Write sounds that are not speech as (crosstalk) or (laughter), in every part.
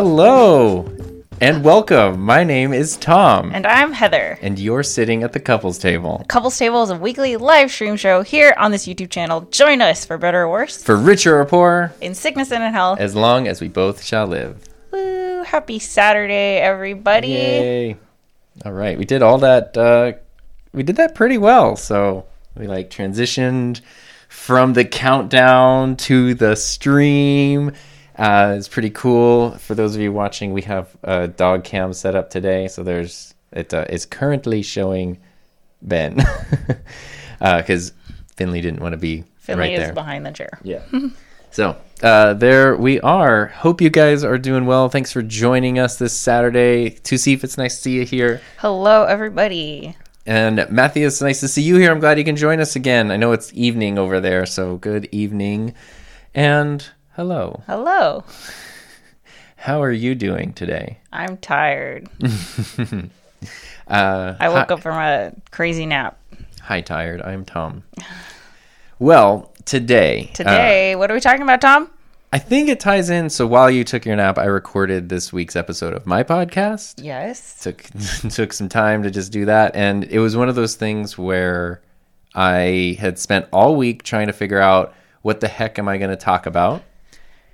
Hello and welcome. My name is Tom, And I'm Heather. and you're sitting at the couples table. Couples Table is a weekly live stream show here on this YouTube channel. Join us for better or worse, For richer or poor, in sickness and in health. as long as we both shall live. Woo! Happy Saturday, everybody. Yay! All right, we did all that. Uh, we did that pretty well. So we like transitioned from the countdown to the stream. Uh, it's pretty cool. For those of you watching, we have a dog cam set up today. So there's it uh, is currently showing Ben (laughs) because Finley didn't want to be Finley right is there. behind the chair. Yeah. (laughs) so uh, there we are. Hope you guys are doing well. Thanks for joining us this Saturday. Tusif it's nice to see you here. Hello, everybody. And Matthew, it's nice to see you here. I'm glad you can join us again. I know it's evening over there, so good evening. And hello. Hello. (laughs) How are you doing today? I'm tired. (laughs) Uh, I woke hi, up from a crazy nap. Hi, tired. I'm Tom. Well, today. uh, Today, what are we talking about, Tom? I think it ties in. So while you took your nap, I recorded this week's episode of my podcast. Yes. took (laughs) took some time to just do that and it was one of those things where i had spent all week trying to figure out what the heck am i going to talk about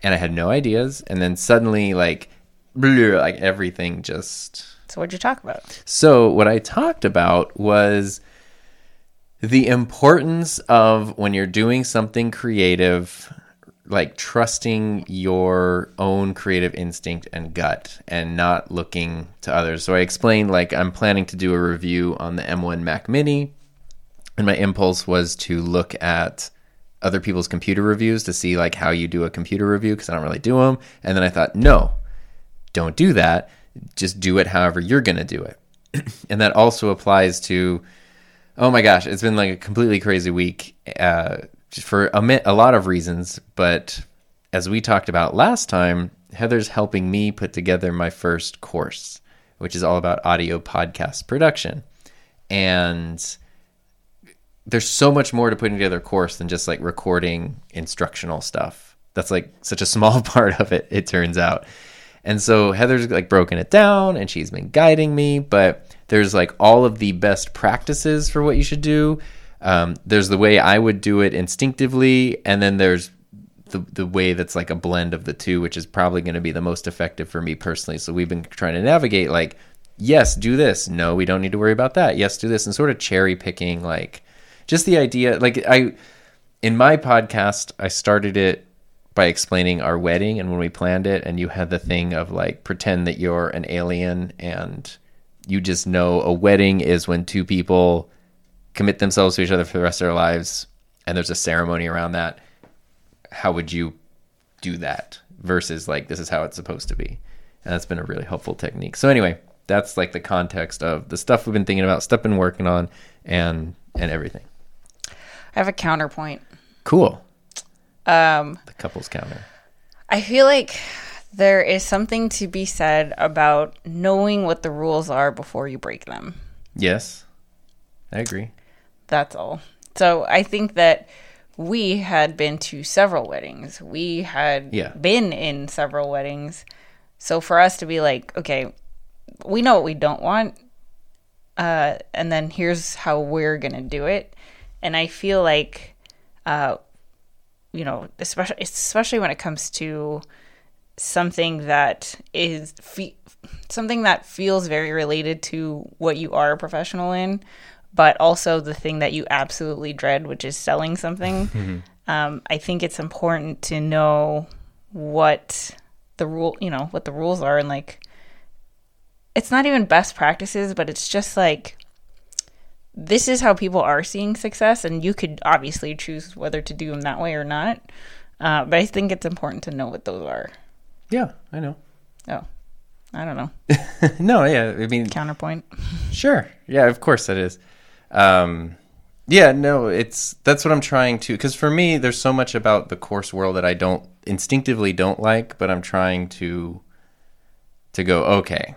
and i had no ideas and then suddenly like bleh, like everything just So, what'd you talk about? so what i talked about was the importance of when you're doing something creative like trusting your own creative instinct and gut and not looking to others. So I explained like I'm planning to do a review on the M1 Mac Mini and my impulse was to look at other people's computer reviews to see like how you do a computer review because I don't really do them. And then I thought, no, don't do that. Just do it however you're going to do it. (clears throat) and that also applies to oh my gosh, it's been like a completely crazy week uh, for a, a lot of reasons. But as we talked about last time, Heather's helping me put together my first course, which is all about audio podcast production. And there's so much more to putting together a course than just like recording instructional stuff. That's like such a small (laughs) part of it, it turns out. And so Heather's like broken it down and she's been guiding me, but there's like all of the best practices for what you should do. Um, there's the way I would do it instinctively, and then there's the, the way that's like a blend of the two, which is probably going to be the most effective for me personally. So we've been trying to navigate like, yes, do this. No, we don't need to worry about that. Yes, do this. And sort of cherry picking, like just the idea. Like I, in my podcast, I started it by explaining our wedding and when we planned it, and you had the thing of like pretend that you're an alien and you just know a wedding is when two people commit themselves to each other for the rest of their lives and there's a ceremony around that. How would you do that versus like this is how it's supposed to be? And that's been a really helpful technique. So anyway that's like the context of the stuff we've been thinking about stuff been working on and and everything I have a counterpoint. cool Um, the couples counter I feel like there is something to be said about knowing what the rules are before you break them. yes i agree That's all. So I think that we had been to several weddings. We had Yeah. been in several weddings. So for us to be like, okay, we know what we don't want, uh, and then here's how we're gonna do it. And I feel like, uh, you know, especially especially when it comes to something that is fe- something that feels very related to what you are a professional in, but also the thing that you absolutely dread, which is selling something. (laughs) um, I think it's important to know what the rule, you know, what the rules are, and like, it's not even best practices, but it's just like this is how people are seeing success, and you could obviously choose whether to do them that way or not. Uh, but I think it's important to know what those are. yeah i know Oh, I don't know. (laughs) no yeah i mean Counterpoint. Sure. Yeah, of course that is. Um, yeah, no, it's that's what I'm trying to because for me, there's so much about the course world that I don't instinctively don't like, but I'm trying to to go okay.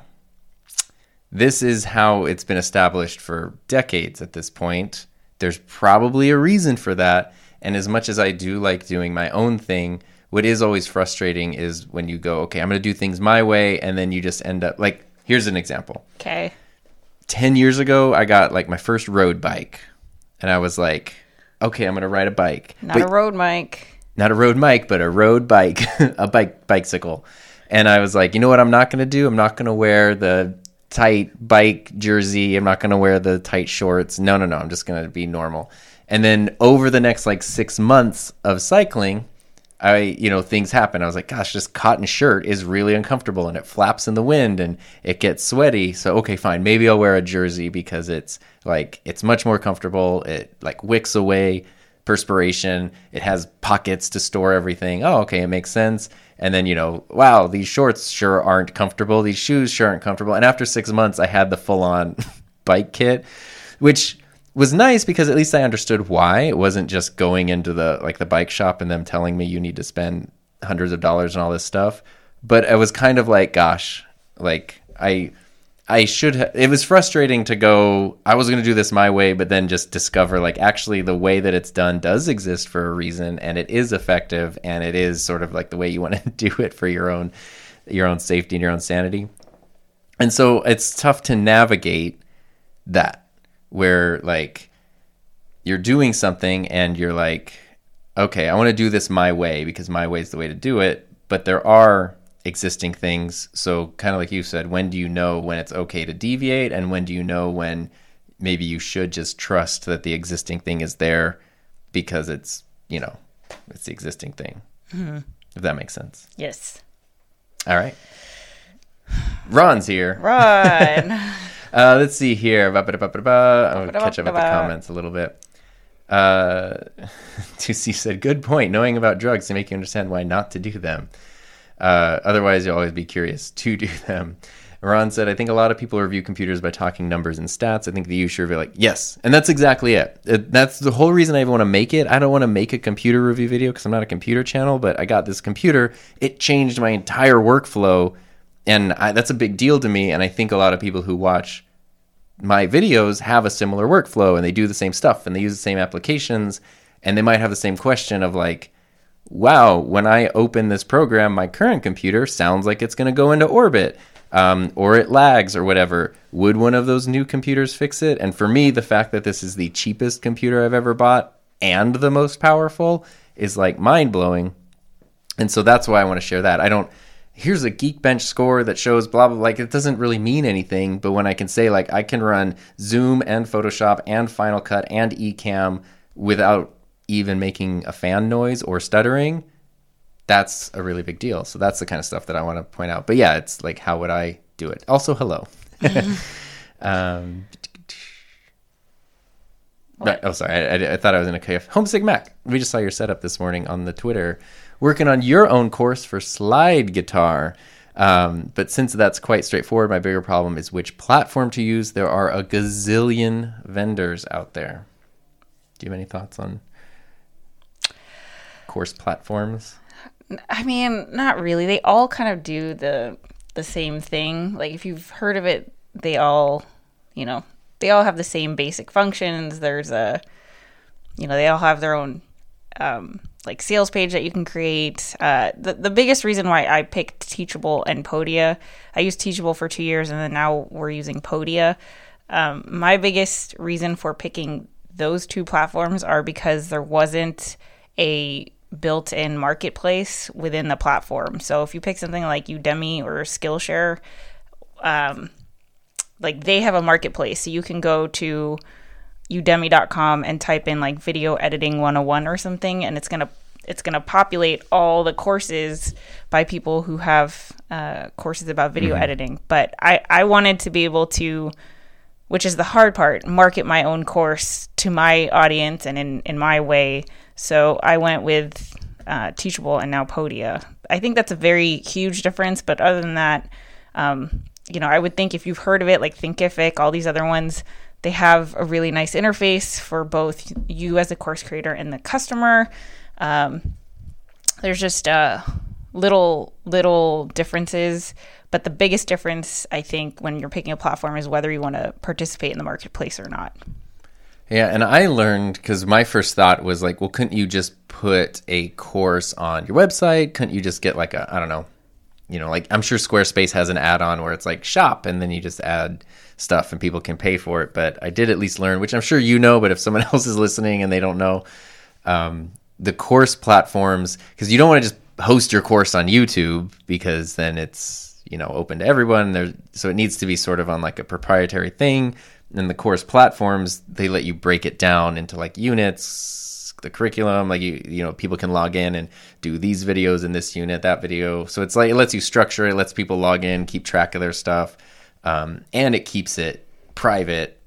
This is how it's been established for decades at this point. There's probably a reason for that, and as much as I do like doing my own thing, what is always frustrating is when you go, okay, I'm going to do things my way, and then you just end up like, here's an example. Okay. 10 years ago, I got like my first road bike, and I was like, okay, I'm going to ride a bike. Not a road mic. Not a road mic, but a road bike, (laughs) a bike bicycle. And I was like, you know what I'm not going to do? I'm not going to wear the tight bike jersey. I'm not going to wear the tight shorts. No, no, no. I'm just going to be normal. And then over the next like six months of cycling, I, you know, things happen. I was like, gosh, this cotton shirt is really uncomfortable and it flaps in the wind and it gets sweaty. So, okay, fine. Maybe I'll wear a jersey because it's like, it's much more comfortable. It like wicks away perspiration. It has pockets to store everything. Oh, okay. It makes sense. And then, you know, wow, these shorts sure aren't comfortable. These shoes sure aren't comfortable. And after six months, I had the full on (laughs) bike kit, which was nice because at least I understood why. It wasn't just going into the like the bike shop and them telling me you need to spend hundreds of dollars and all this stuff. But I was kind of like, gosh, like I I should have it was frustrating to go I was going to do this my way but then just discover like actually the way that it's done does exist for a reason and it is effective and it is sort of like the way you want to (laughs) do it for your own your own safety and your own sanity. And so it's tough to navigate that where like you're doing something and you're like, okay, I want to do this my way because my way is the way to do it. But there are existing things. So, kind of like you said, when do you know when it's okay to deviate? And when do you know when maybe you should just trust that the existing thing is there because it's, you know, it's the existing thing? Mm-hmm. If that makes sense. Yes. All right. Ron's here. Ron. (laughs) Uh, let's see here. I'll catch up with the comments a little bit. Uh, (laughs) Tusif said, "Good point. Knowing about drugs to make you understand why not to do them. Uh, otherwise, you'll always be curious (laughs) to do them." Ron said, "I think a lot of people review computers by talking numbers and stats. I think the user be like, yes, and that's exactly it. it. That's the whole reason I even want to make it. I don't want to make a computer review video because I'm not a computer channel, but I got this computer. It changed my entire workflow." And I, that's a big deal to me. And I think a lot of people who watch my videos have a similar workflow and they do the same stuff and they use the same applications and they might have the same question of like wow when i open this program my current computer sounds like it's going to go into orbit um, or it lags or whatever. Would one of those new computers fix it? And for me the fact that this is the cheapest computer i've ever bought and the most powerful is like mind-blowing. And so that's why i want to share that. I don't here's a Geekbench score that shows blah blah. Like it doesn't really mean anything, but when I can say like I can run Zoom and Photoshop and Final Cut and Ecamm without even making a fan noise or stuttering, that's a really big deal. So that's the kind of stuff that I want to point out. But yeah, it's like how would I do it? Also, hello. (laughs) (laughs) um, right. Oh, sorry. I, I, I, thought I was in a KF. Homesick Mac. We just saw your setup this morning on the Twitter working on your own course for slide guitar. Um, but since that's quite straightforward, my bigger problem is which platform to use. There are a gazillion vendors out there. Do you have any thoughts on course platforms? I mean, not really. They all kind of do the the same thing. Like if you've heard of it, they all, you know, they all have the same basic functions. There's a, you know, they all have their own um, like sales page that you can create. Uh, the the biggest reason why I picked Teachable and Podia, I used Teachable for two years, and then now we're using Podia. Um, my biggest reason for picking those two platforms are because there wasn't a built-in marketplace within the platform. So if you pick something like Udemy or Skillshare, um, like they have a marketplace, so you can go to udemy.com and type in like video editing 101 or something and it's going to it's going to populate all the courses by people who have uh, courses about video mm-hmm. editing but I, I wanted to be able to which is the hard part market my own course to my audience and in, in my way so i went with uh, teachable and now podia i think that's a very huge difference but other than that um, you know i would think if you've heard of it like thinkific all these other ones they have a really nice interface for both you as a course creator and the customer. Um, there's just uh, little little differences, but the biggest difference I think when you're picking a platform is whether you want to participate in the marketplace or not. Yeah, and I learned because my first thought was like, well, couldn't you just put a course on your website? Couldn't you just get like a, I don't know, you know, like I'm sure Squarespace has an add on where it's like shop and then you just add stuff and people can pay for it. But I did at least learn, which I'm sure you know, but if someone (laughs) else is listening and they don't know, um, the course platforms, because you don't want to just host your course on YouTube because then it's, you know, open to everyone. There, so it needs to be sort of on like a proprietary thing. And the course platforms, they let you break it down into like units, the curriculum, like you, you know, people can log in and do these videos in this unit, that video. So it's like, it lets you structure it, lets people log in, keep track of their stuff. Um, and it keeps it private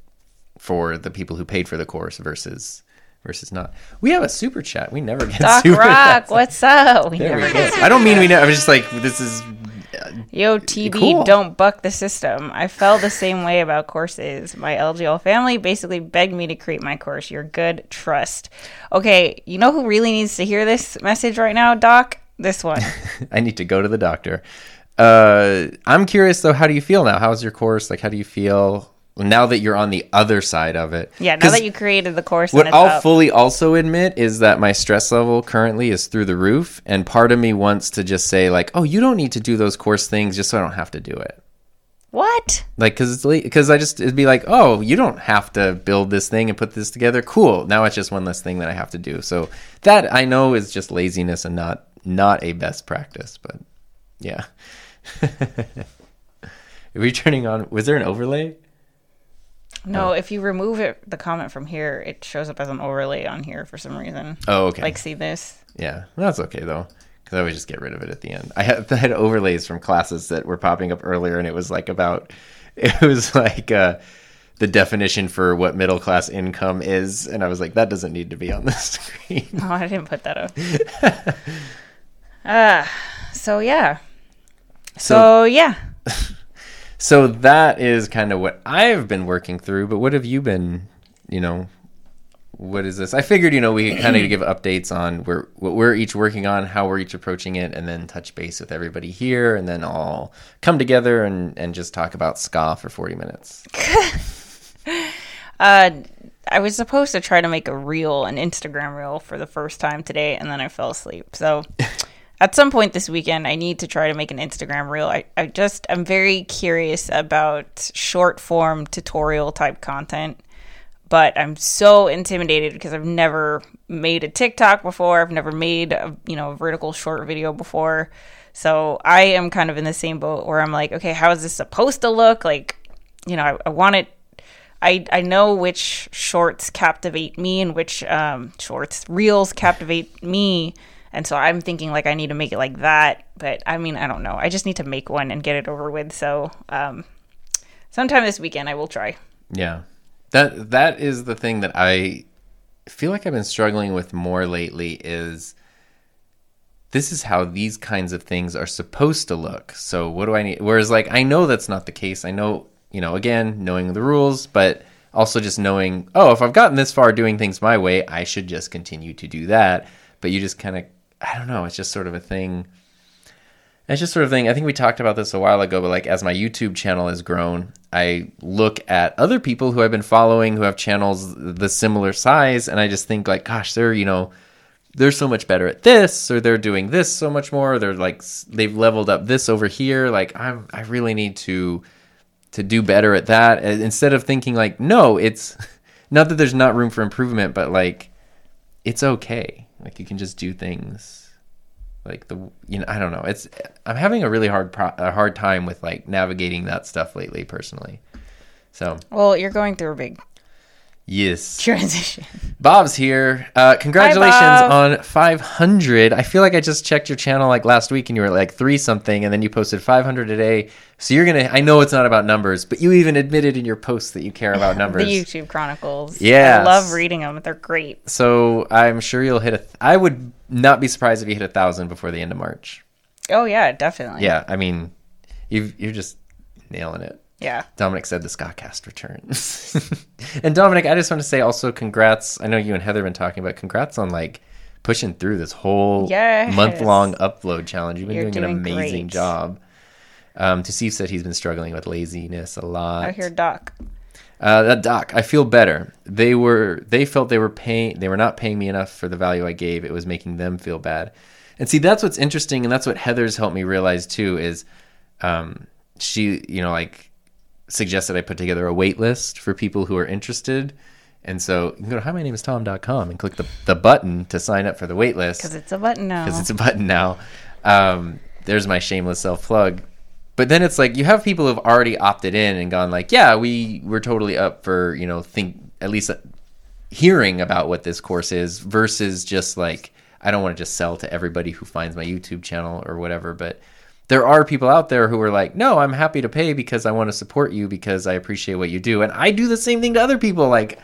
for the people who paid for the course versus versus not. We have a super chat. We never get Doc super Rock, chats. what's up? We There we never go. get I don't mean we know. I was just like, this is Yo, TB, Cool. don't buck the system. I felt the same way about courses. My LGL family basically begged me to create my course. You're good, trust. Okay, you know who really needs to hear this message right now, Doc? This one. (laughs) I need to go to the doctor. Uh, I'm curious though. How do you feel now? How's your course? Like, how do you feel now that you're on the other side of it? Yeah, now that you created the course, and what I'll up. fully also admit is that my stress level currently is through the roof, and part of me wants to just say like, "Oh, you don't need to do those course things just so I don't have to do it." what? Like, cause it's because I just it'd be like, "Oh, you don't have to build this thing and put this together." Cool. Now it's just one less thing that I have to do. So that I know is just laziness and not not a best practice, but yeah. (laughs) Are we turning on? Was there an overlay? No, if you remove it, the comment from here, it shows up as an overlay on here for some reason. Oh, okay. Like, see this? Yeah, that's okay though, because I always just get rid of it at the end. I had, (laughs) I had overlays from classes that were popping up earlier, and it was like about, (laughs) it was like uh, the definition for what middle class income is, and I was like, that doesn't need to be on the (laughs) screen. Oh, I didn't put that up. Ah, so yeah. So, yeah. So that is kind of what I've been working through. But what have you been, you know? What is this? I figured, you know, we could kind of give updates on where what we're each working on, how we're each approaching it, and then touch base with everybody here, and then all come together and and just talk about ska for forty minutes. (laughs) Uh, I was supposed to try to make a reel, an Instagram reel, for the first time today, and then I fell asleep. So, (laughs) at some point this weekend, I need to try to make an Instagram reel. I, I just, I'm very curious about short form tutorial type content, but I'm so intimidated because I've never made a TikTok before. I've never made a, you know, a vertical short video before. So I am kind of in the same boat where I'm like, okay, how is this supposed to look? Like, you know, I, I want it I I know which shorts captivate me and which um, shorts reels captivate me, and so I'm thinking like I need to make it like that. But I mean, I don't know. I just need to make one and get it over with. So um, sometime this weekend I will try. Yeah. That that is the thing that I feel like I've been struggling with more lately is this is how these kinds of things are supposed to look. So what do I need? Whereas like I know that's not the case. I know, you know, again, knowing the rules, but also just knowing, oh, if I've gotten this far doing things my way, I should just continue to do that. But you just kind of I don't know, it's just sort of a thing. It's just sort of thing. I think we talked about this a while ago, but like as my YouTube channel has grown, I look at other people who I've been following who have channels the similar size, and I just think like, gosh, they're you know, they're so much better at this, or they're doing this so much more. They're like they've leveled up this over here. Like I'm, I really need to to do better at that. Instead of thinking like, no, it's (laughs) not that there's not room for improvement, but like it's okay. Like you can just do things like the you know I don't know. It's I'm having a really hard pro- a hard time with like navigating that stuff lately personally. So Well, you're going through a big yes, transition. Bob's here. Uh, congratulations Bob. on 500. I feel like I just checked your channel like last week and you were like three something, and then you posted 500 a day. So you're gonna. I know it's not about numbers, but you even admitted in your posts that you care about (laughs) numbers. the. YouTube Chronicles. Yeah. I love reading them. They're great. so I'm sure you'll hit a. Th- I would not be surprised if you hit a thousand before the end of March. Oh yeah, definitely. Yeah, I mean, you you're just nailing it. Yeah. Dominic said the Scottcast returns. (laughs) and Dominic, I just want to say also congrats. I know you and Heather have been talking about congrats on like pushing through this whole Yes. month long upload challenge. You've been You're doing, an amazing great. job. Um, to Steve said he's been struggling with laziness a lot. Out here, Doc. Uh, that doc, I feel better. They were they felt they were paying they were not paying me enough for the value I gave. It was making them feel bad. And see, that's what's interesting, and that's what Heather's helped me realize too. Is um, she, you know, like suggested I put together a wait list for people who are interested. And so you can go to hi, and click the, the button to sign up for the wait list. Because it's a button now. Because it's a button now. Um, there's my shameless self plug. But then it's like you have people who've already opted in and gone like, yeah, we we're totally up for you know think at least hearing about what this course is versus just like I don't want to just sell to everybody who finds my YouTube channel or whatever, but there are people out there who are like, no, I'm happy to pay because I want to support you because I appreciate what you do. And I do the same thing to other people. Like,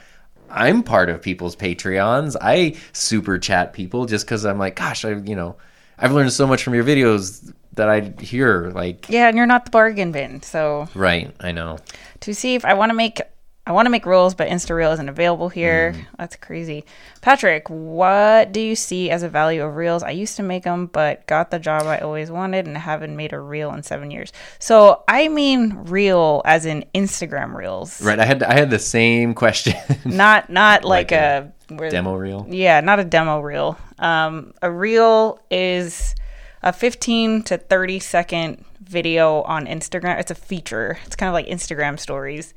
I'm part of people's Patreons. I super chat people just because I'm like, gosh, I, you know, I've learned so much from your videos that I hear. Like, yeah, and you're not the bargain bin. So, right, I know. To see if I want to make I want to make rules, but InstaReel isn't available here. Mm. That's crazy. Patrick, what do you see as a value of reels? I used to make them, but got the job I always wanted and haven't made a reel in seven years. So I mean reel as in Instagram reels. Right. I had I had the same question. (laughs) not not like, like a, a demo reel. Yeah, not a demo reel. Um, a reel is a 15 to 30 second video on Instagram. It's a feature. It's kind of like Instagram stories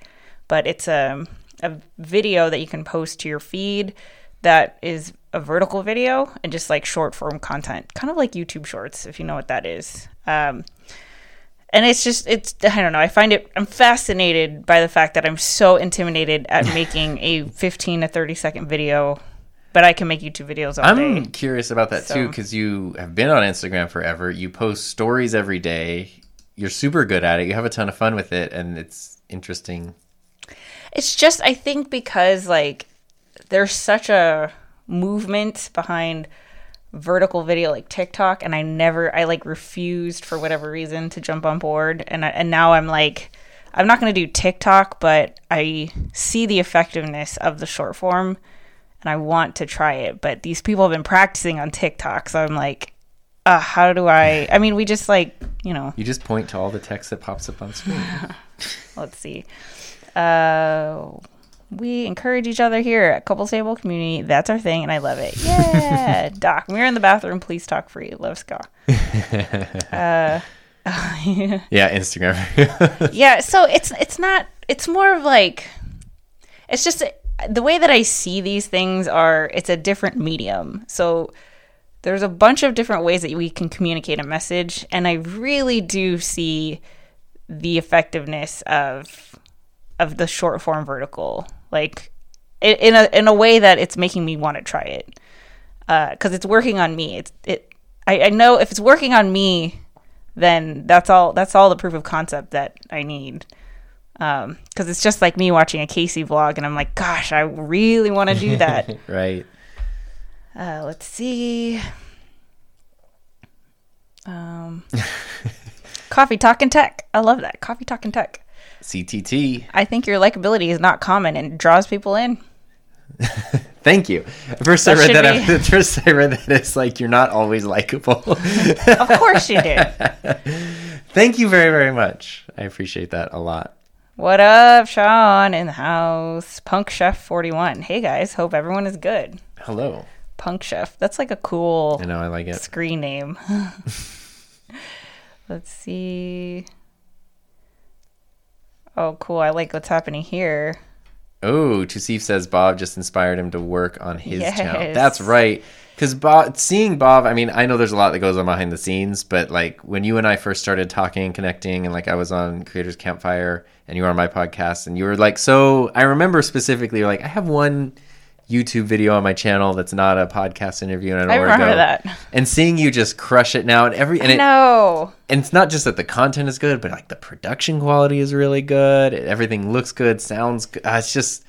but it's a, a video that you can post to your feed that is a vertical video and just like short form content, kind of like YouTube Shorts, if you know what that is. Um, and it's just it's I don't know. I find it I'm fascinated by the fact that I'm so intimidated at (laughs) making a 15 to 30 second video, but I can make YouTube videos all I'm day. curious about that so. too because you have been on Instagram forever. You post stories every day. You're super good at it. You have a ton of fun with it, and it's interesting it's just I think because like there's such a movement behind vertical video like TikTok and I never I like refused for whatever reason to jump on board and I, and now I'm like I'm not going to do TikTok but I see the effectiveness of the short form and I want to try it but these people have been practicing on TikTok so I'm like uh, how do I (laughs) I mean we just like you know. You just point to all the text that pops up on screen. (laughs) Let's see uh, we encourage each other here at Couples Table Community. That's our thing, and I love it. Yeah, (laughs) Doc, we're in the bathroom. Please talk free. Love Ska. (laughs) uh, (laughs) yeah, Instagram. yeah, so it's it's not. It's more of like, it's just the way that I see these things are. It's a different medium. So there's a bunch of different ways that we can communicate a message, and I really do see the effectiveness of of the short form vertical, like in a in a way that it's making me want to try it because uh, it's working on me. It's it. I, I know if it's working on me, then that's all. That's all the proof of concept that I need. Because um, it's just like me watching a Casey vlog, and I'm like, gosh, I really want to do (laughs) that. right. Uh, let's see. Um, (laughs) coffee talking tech. I love that. Coffee talking tech. CTT. I think your likability is not common and draws people in. (laughs) Thank you. First that I read that. I, first I read that it's like you're not always likable. (laughs) of course you did. (laughs) Thank you very very much. I appreciate that a lot. What up, Sean in the house? Punk Chef 41. Hey guys, hope everyone is good. Hello. Punk Chef. That's like a cool I know, I like it. Screen name. Let's see. Oh, cool. I like what's happening here. Oh, Tusif says Bob just inspired him to work on his yes. channel. That's right. Because Bob, seeing Bob, I mean, I know there's a lot that goes on behind the scenes, but like when you and I first started talking and connecting, and like I was on Creators Campfire and you were on my podcast, and you were like, so I remember specifically, you're like, I have one YouTube video on my channel that's not a podcast interview, and I don't I remember that. And seeing you just crush it now, and every and it, no, and it's not just that the content is good, but like the production quality is really good. Everything looks good, sounds good. Uh, it's just,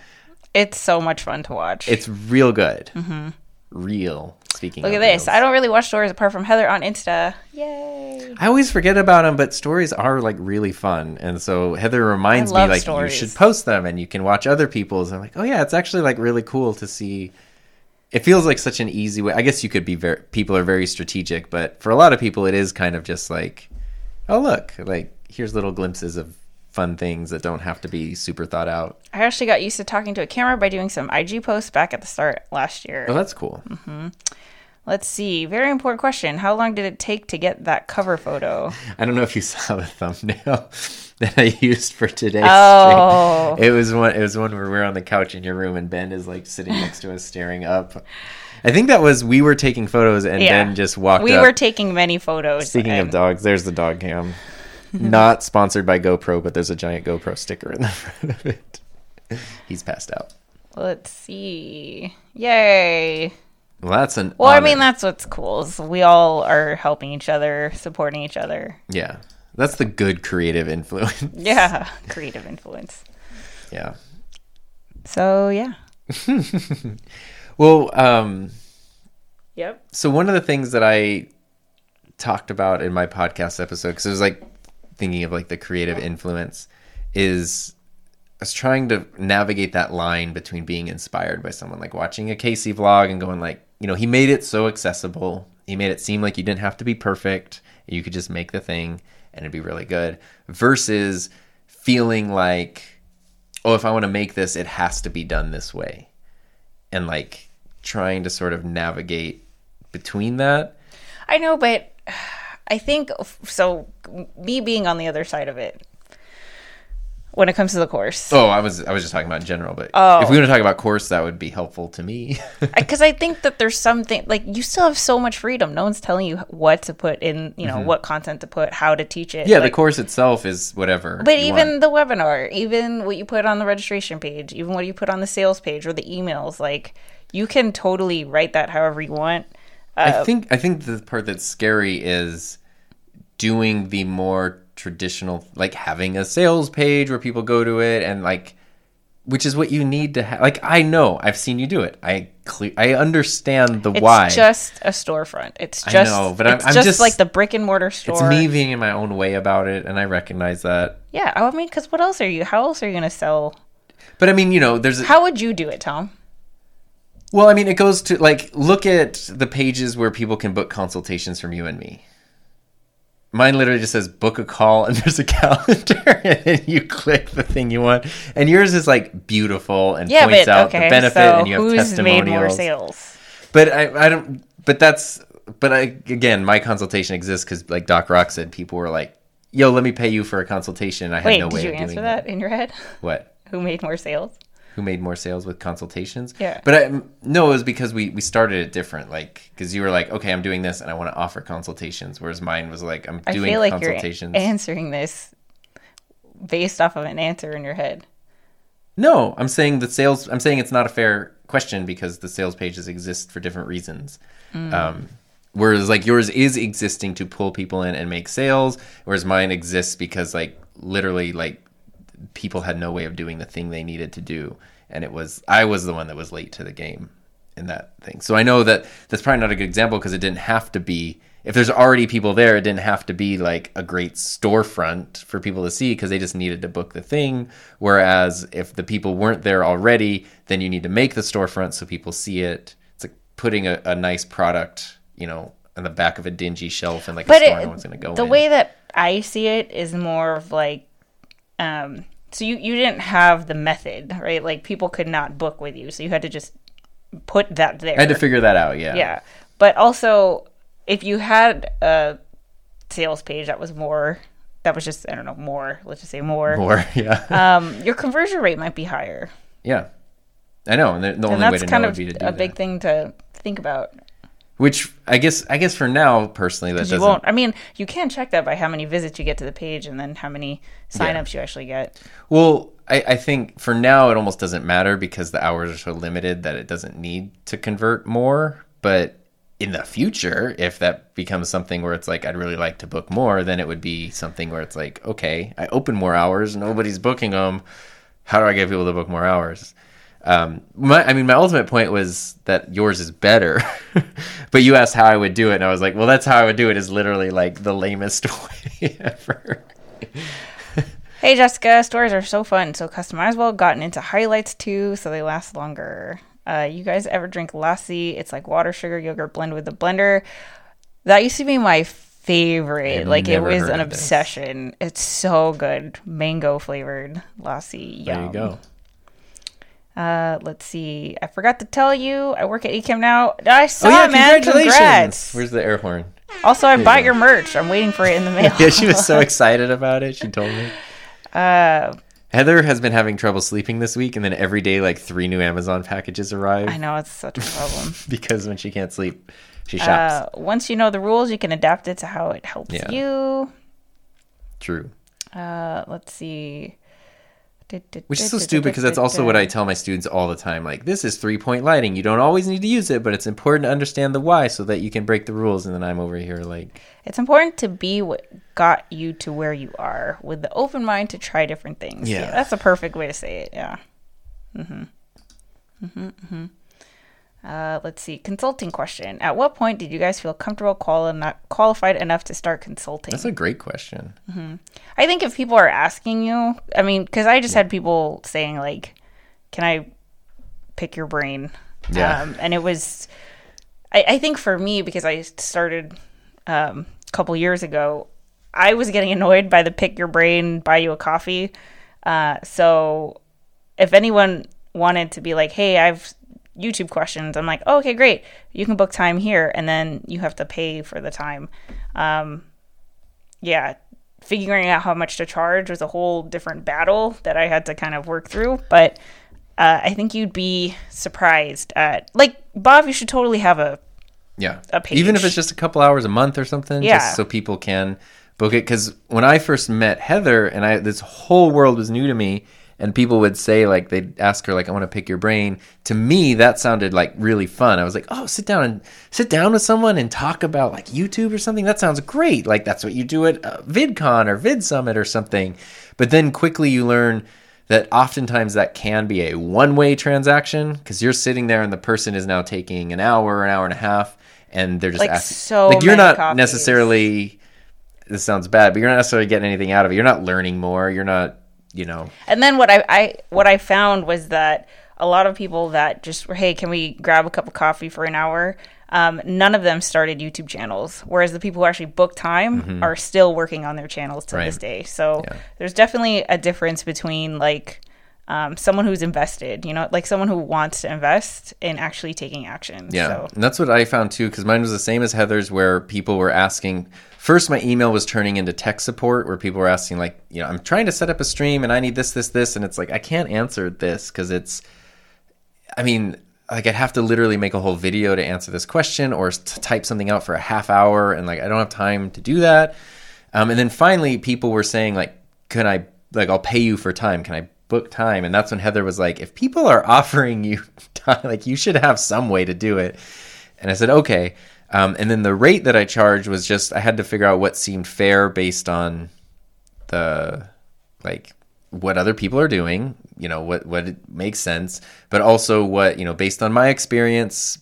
it's so much fun to watch. It's real good, mm-hmm. Real. Speaking, look at this. I don't really watch stories apart from Heather on Insta. Yay! I always forget about them, but stories are like really fun, and so Heather reminds me like stories. you should post them, and you can watch other people's. I'm like, oh yeah, it's actually like really cool to see. It feels like such an easy way. I guess you could be very. People are very strategic, but for a lot of people, it is kind of just like, oh look, like here's little glimpses of fun things that don't have to be super thought out. I actually got used to talking to a camera by doing some IG posts back at the start last year. Oh, that's cool. Mm-hmm. Let's see. Very important question. How long did it take to get that cover photo? (laughs) I don't know if you saw the thumbnail (laughs) that I used for today's Oh. stream. It was one. It was one where we're on the couch in your room, and Ben is like sitting (laughs) next to us, staring up. I think that was we were taking photos, and Yeah. Ben just walked. We up. were taking many photos. Speaking of dogs, there's the dog cam. (laughs) Not sponsored by GoPro, but there's a giant GoPro sticker in the (laughs) front of it. He's passed out. Let's see. Yay. Well, that's an. Well, I mean, that's what's cool. Is we all are helping each other, supporting each other. yeah, that's the good creative influence. (laughs) Yeah. Creative influence. yeah. So, yeah. Well, um, Yep. so one of the things that I talked about in my podcast episode, because it was like thinking of like the creative influence, is I was trying to navigate that line between being inspired by someone, like watching a Casey vlog and going like, you know, he made it so accessible. He made it seem like you didn't have to be perfect. You could just make the thing and it'd be really good. Versus feeling like, oh, if I want to make this, it has to be done this way. And like trying to sort of navigate between that. I know, but I think so. Me being on the other side of it when it comes to the course, Oh, I was I was just talking about in general, but Oh. if we want to talk about course, that would be helpful to me. (laughs) because I think that there's something like you still have so much freedom. No one's telling you what to put in, you know, what content to put, how to teach it. Mm-hmm. yeah, the course itself is whatever. But even want. the webinar, even what you put on the registration page, even what you put on the sales page or the emails, like you can totally write that however you want. I uh, think I think the part that's scary is doing the more traditional, like having a sales page where people go to it and like, which is what you need to have. Like I know I've seen you do it. I cle- I understand the It's why. It's just a storefront. It's I just, know, but I'm- I'm just, just- like the brick and mortar store. it's me being in my own way about it, and I recognize that. Yeah, I mean, because what else are you? How else are you going to sell? But I mean, you know, there's A, How would you do it, Tom? Well, I mean, it goes to like look at the pages where people can book consultations from you and me. Mine literally just says book a call and (laughs) there's a calendar (laughs) and then you click the thing you want. And yours is like beautiful and Yeah, points but out okay. the benefit so and you have who's testimonials. made more sales? But I, I don't. But that's. But I again, my consultation exists because like Doc Rock said, people were like, "Yo, let me pay you for a consultation." and I had Wait, no way did you of answer doing that in your head? What? Who made more sales? Who made more sales with consultations. Yeah. But I no, it was because we we started it different. Like because you were like, okay, I'm doing this and I want to offer consultations, whereas mine was like, I'm I doing feel like you're consultations. answering this based off of an answer in your head. no, I'm saying the sales. I'm saying it's not a fair question because the sales pages exist for different reasons. Mm. Um, whereas like yours is existing to pull people in and make sales, whereas mine exists because like literally like people had no way of doing the thing they needed to do. And it was i was the one that was late to the game in that thing. So i know that that's probably not a good example because it didn't have to be if there's already people there it didn't have to be like a great storefront for people to see because they just needed to book the thing. Whereas if the people weren't there already then you need to make the storefront so people see it. It's like putting a, a nice product you know on the back of a dingy shelf and like a store it, no one's gonna go the in. way that I see it is more of like, um, so you you didn't have the method, right? Like people could not book with you, so you had to just put that there. i had to figure that out yeah yeah, but also if you had a sales page that was more, that was just I don't know more. Let's just say more. or (laughs) yeah Um, your conversion rate might be higher, Yeah, I know, and the, the and only way to kind know of would be to do a big thing to think about. Which I guess, I guess for now, personally, that You doesn't. won't. I mean, you can check that by how many visits you get to the page, and then how many signups you actually get. Well, I, I think for now it almost doesn't matter because the hours are so limited that it doesn't need to convert more. But in the future, if that becomes something where it's like I'd really like to book more, then it would be something where it's like, okay, I open more hours, nobody's booking them. How do I get people to book more hours? Um, my, I mean, my ultimate point was that yours is better, (laughs) but you asked how I would do it, and I was like, well, that's how I would do it. Is literally like the lamest (laughs) way ever. (laughs) Hey Jessica, stories are so fun, so customizable. Gotten into highlights too, so they last longer. Uh, you guys ever drink lassi? It's like water, sugar, yogurt blend with a blender. That used to be my favorite. I've like it was an of this. obsession. It's so good. Mango flavored lassi. There you go. Uh, let's see. I forgot to tell you. I work at Ecamm now. I saw oh yeah, it, man. congratulations! Congrats. Where's the air horn? Also, I you bought go. your merch. I'm waiting for it in the (laughs) mail. Yeah, she was so excited about it. She told me. uh, Heather has been having trouble sleeping this week, and then every day, like three new Amazon packages arrive I know it's such a problem. (laughs) because when she can't sleep, she shops. uh, once you know the rules, you can adapt it to how it helps Yeah. you. True. Uh, let's see. Which is so stupid because that's also what I tell my students all the time. Like, this is three point lighting. You don't always need to use it, but it's important to understand the why so that you can break the rules. And then I'm over here like, It's important to be what got you to where you are with the open mind to try different things. Yeah. that's a perfect way to say it. Yeah. Mm-hmm. Mm-hmm. Mm-hmm. Uh, let's see. Consulting question. At what point did you guys feel comfortable quali- qualified enough to start consulting? that's a great question. I think if people are asking you, I mean, because I just had people saying like, "Can I pick your brain?" Yeah. um, and it was. I, I think for me because I started um, a couple years ago, I was getting annoyed by the pick your brain, buy you a coffee. Uh, so if anyone wanted to be like, "Hey, I've YouTube questions," I'm like, oh, "Okay, great. You can book time here, and then you have to pay for the time." Um, yeah, figuring out how much to charge was a whole different battle that I had to kind of work through. But uh, I think you'd be surprised at, like, Bob, you should totally have a, Yeah. A page. Even if it's just a couple hours a month or something, Yeah. just so people can book it. Because when I first met Heather, and I this whole world was new to me, and people would say like they'd ask her like, "I want to pick your brain." To me, that sounded like really fun. I was like, "Oh, sit down and sit down with someone and talk about like YouTube or something." That sounds great. Like that's what you do at uh, VidCon or Vid Summit or something. But then quickly you learn that oftentimes that can be a one-way transaction because you're sitting there and the person is now taking an hour, an hour and a half, and they're just Like, asking. so like you're not copies. necessarily. This sounds bad, but you're not necessarily getting anything out of it. You're not learning more. You're not, you know. and then what I, I, what I found was that a lot of people that just were, hey, can we grab a cup of coffee for an hour? Um, none of them started YouTube channels, whereas the people who actually book time are still working on their channels to Mm-hmm. Right. this day. So Yeah. there's definitely a difference between like um, someone who's invested, you know, like someone who wants to invest in actually taking action. Yeah, So, and that's what I found too, because mine was the same as Heather's, where people were asking. First, my email was turning into tech support, where people were asking, like, you know, I'm trying to set up a stream and I need this, this, this, and it's like I can't answer this because it's, I mean, like I'd have to literally make a whole video to answer this question or to type something out for a half hour, and like I don't have time to do that. Um, and then finally, people were saying, like, can I, like, I'll pay you for time? Can I book time? And that's when Heather was like, if people are (laughs) offering you (laughs) time, like, you should have some way to do it. And I said, okay. Um, and then the rate that I charged was just, I had to figure out what seemed fair based on the, like, what other people are doing, you know, what, what makes sense, but also what, you know, based on my experience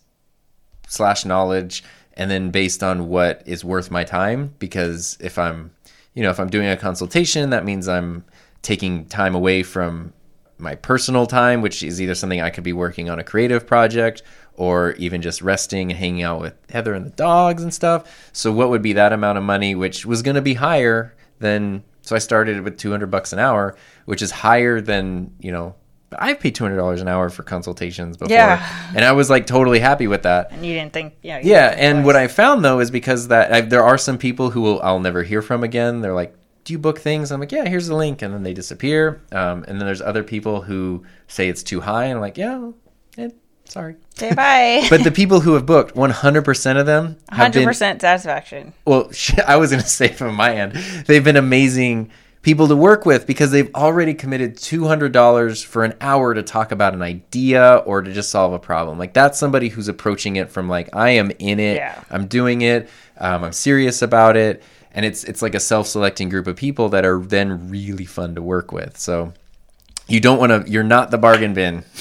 slash knowledge and then based on what is worth my time. Because if i'm you know if i'm doing a consultation that means i'm taking time away from my personal time which is either something i could be working on a creative project or even just resting and hanging out with heather and the dogs and stuff so what would be that amount of money which was going to be higher than so i started with 200 bucks an hour which is higher than you know I've paid two hundred dollars an hour for consultations before, Yeah. and I was like totally happy with that. and you didn't think, yeah. you Yeah, and what I found though is because that I, there are some people who will I'll never hear from again. They're like, "Do you book things?" I'm like, "Yeah, here's the link," and then they disappear. Um, and then there's other people who say it's too high, and I'm like, "Yeah, sorry." say bye. (laughs) But the people who have booked, 100% of them have Hundred been percent satisfaction. well, (laughs) I was going to say from my end, they've been amazing people to work with because they've already committed $200 for an hour to talk about an idea or to just solve a problem. Like that's somebody who's approaching it from like I am in it, Yeah. I'm doing it, um, I'm serious about it, and it's it's like a self-selecting group of people that are then really fun to work with. So you don't want to you're not the bargain bin. (laughs)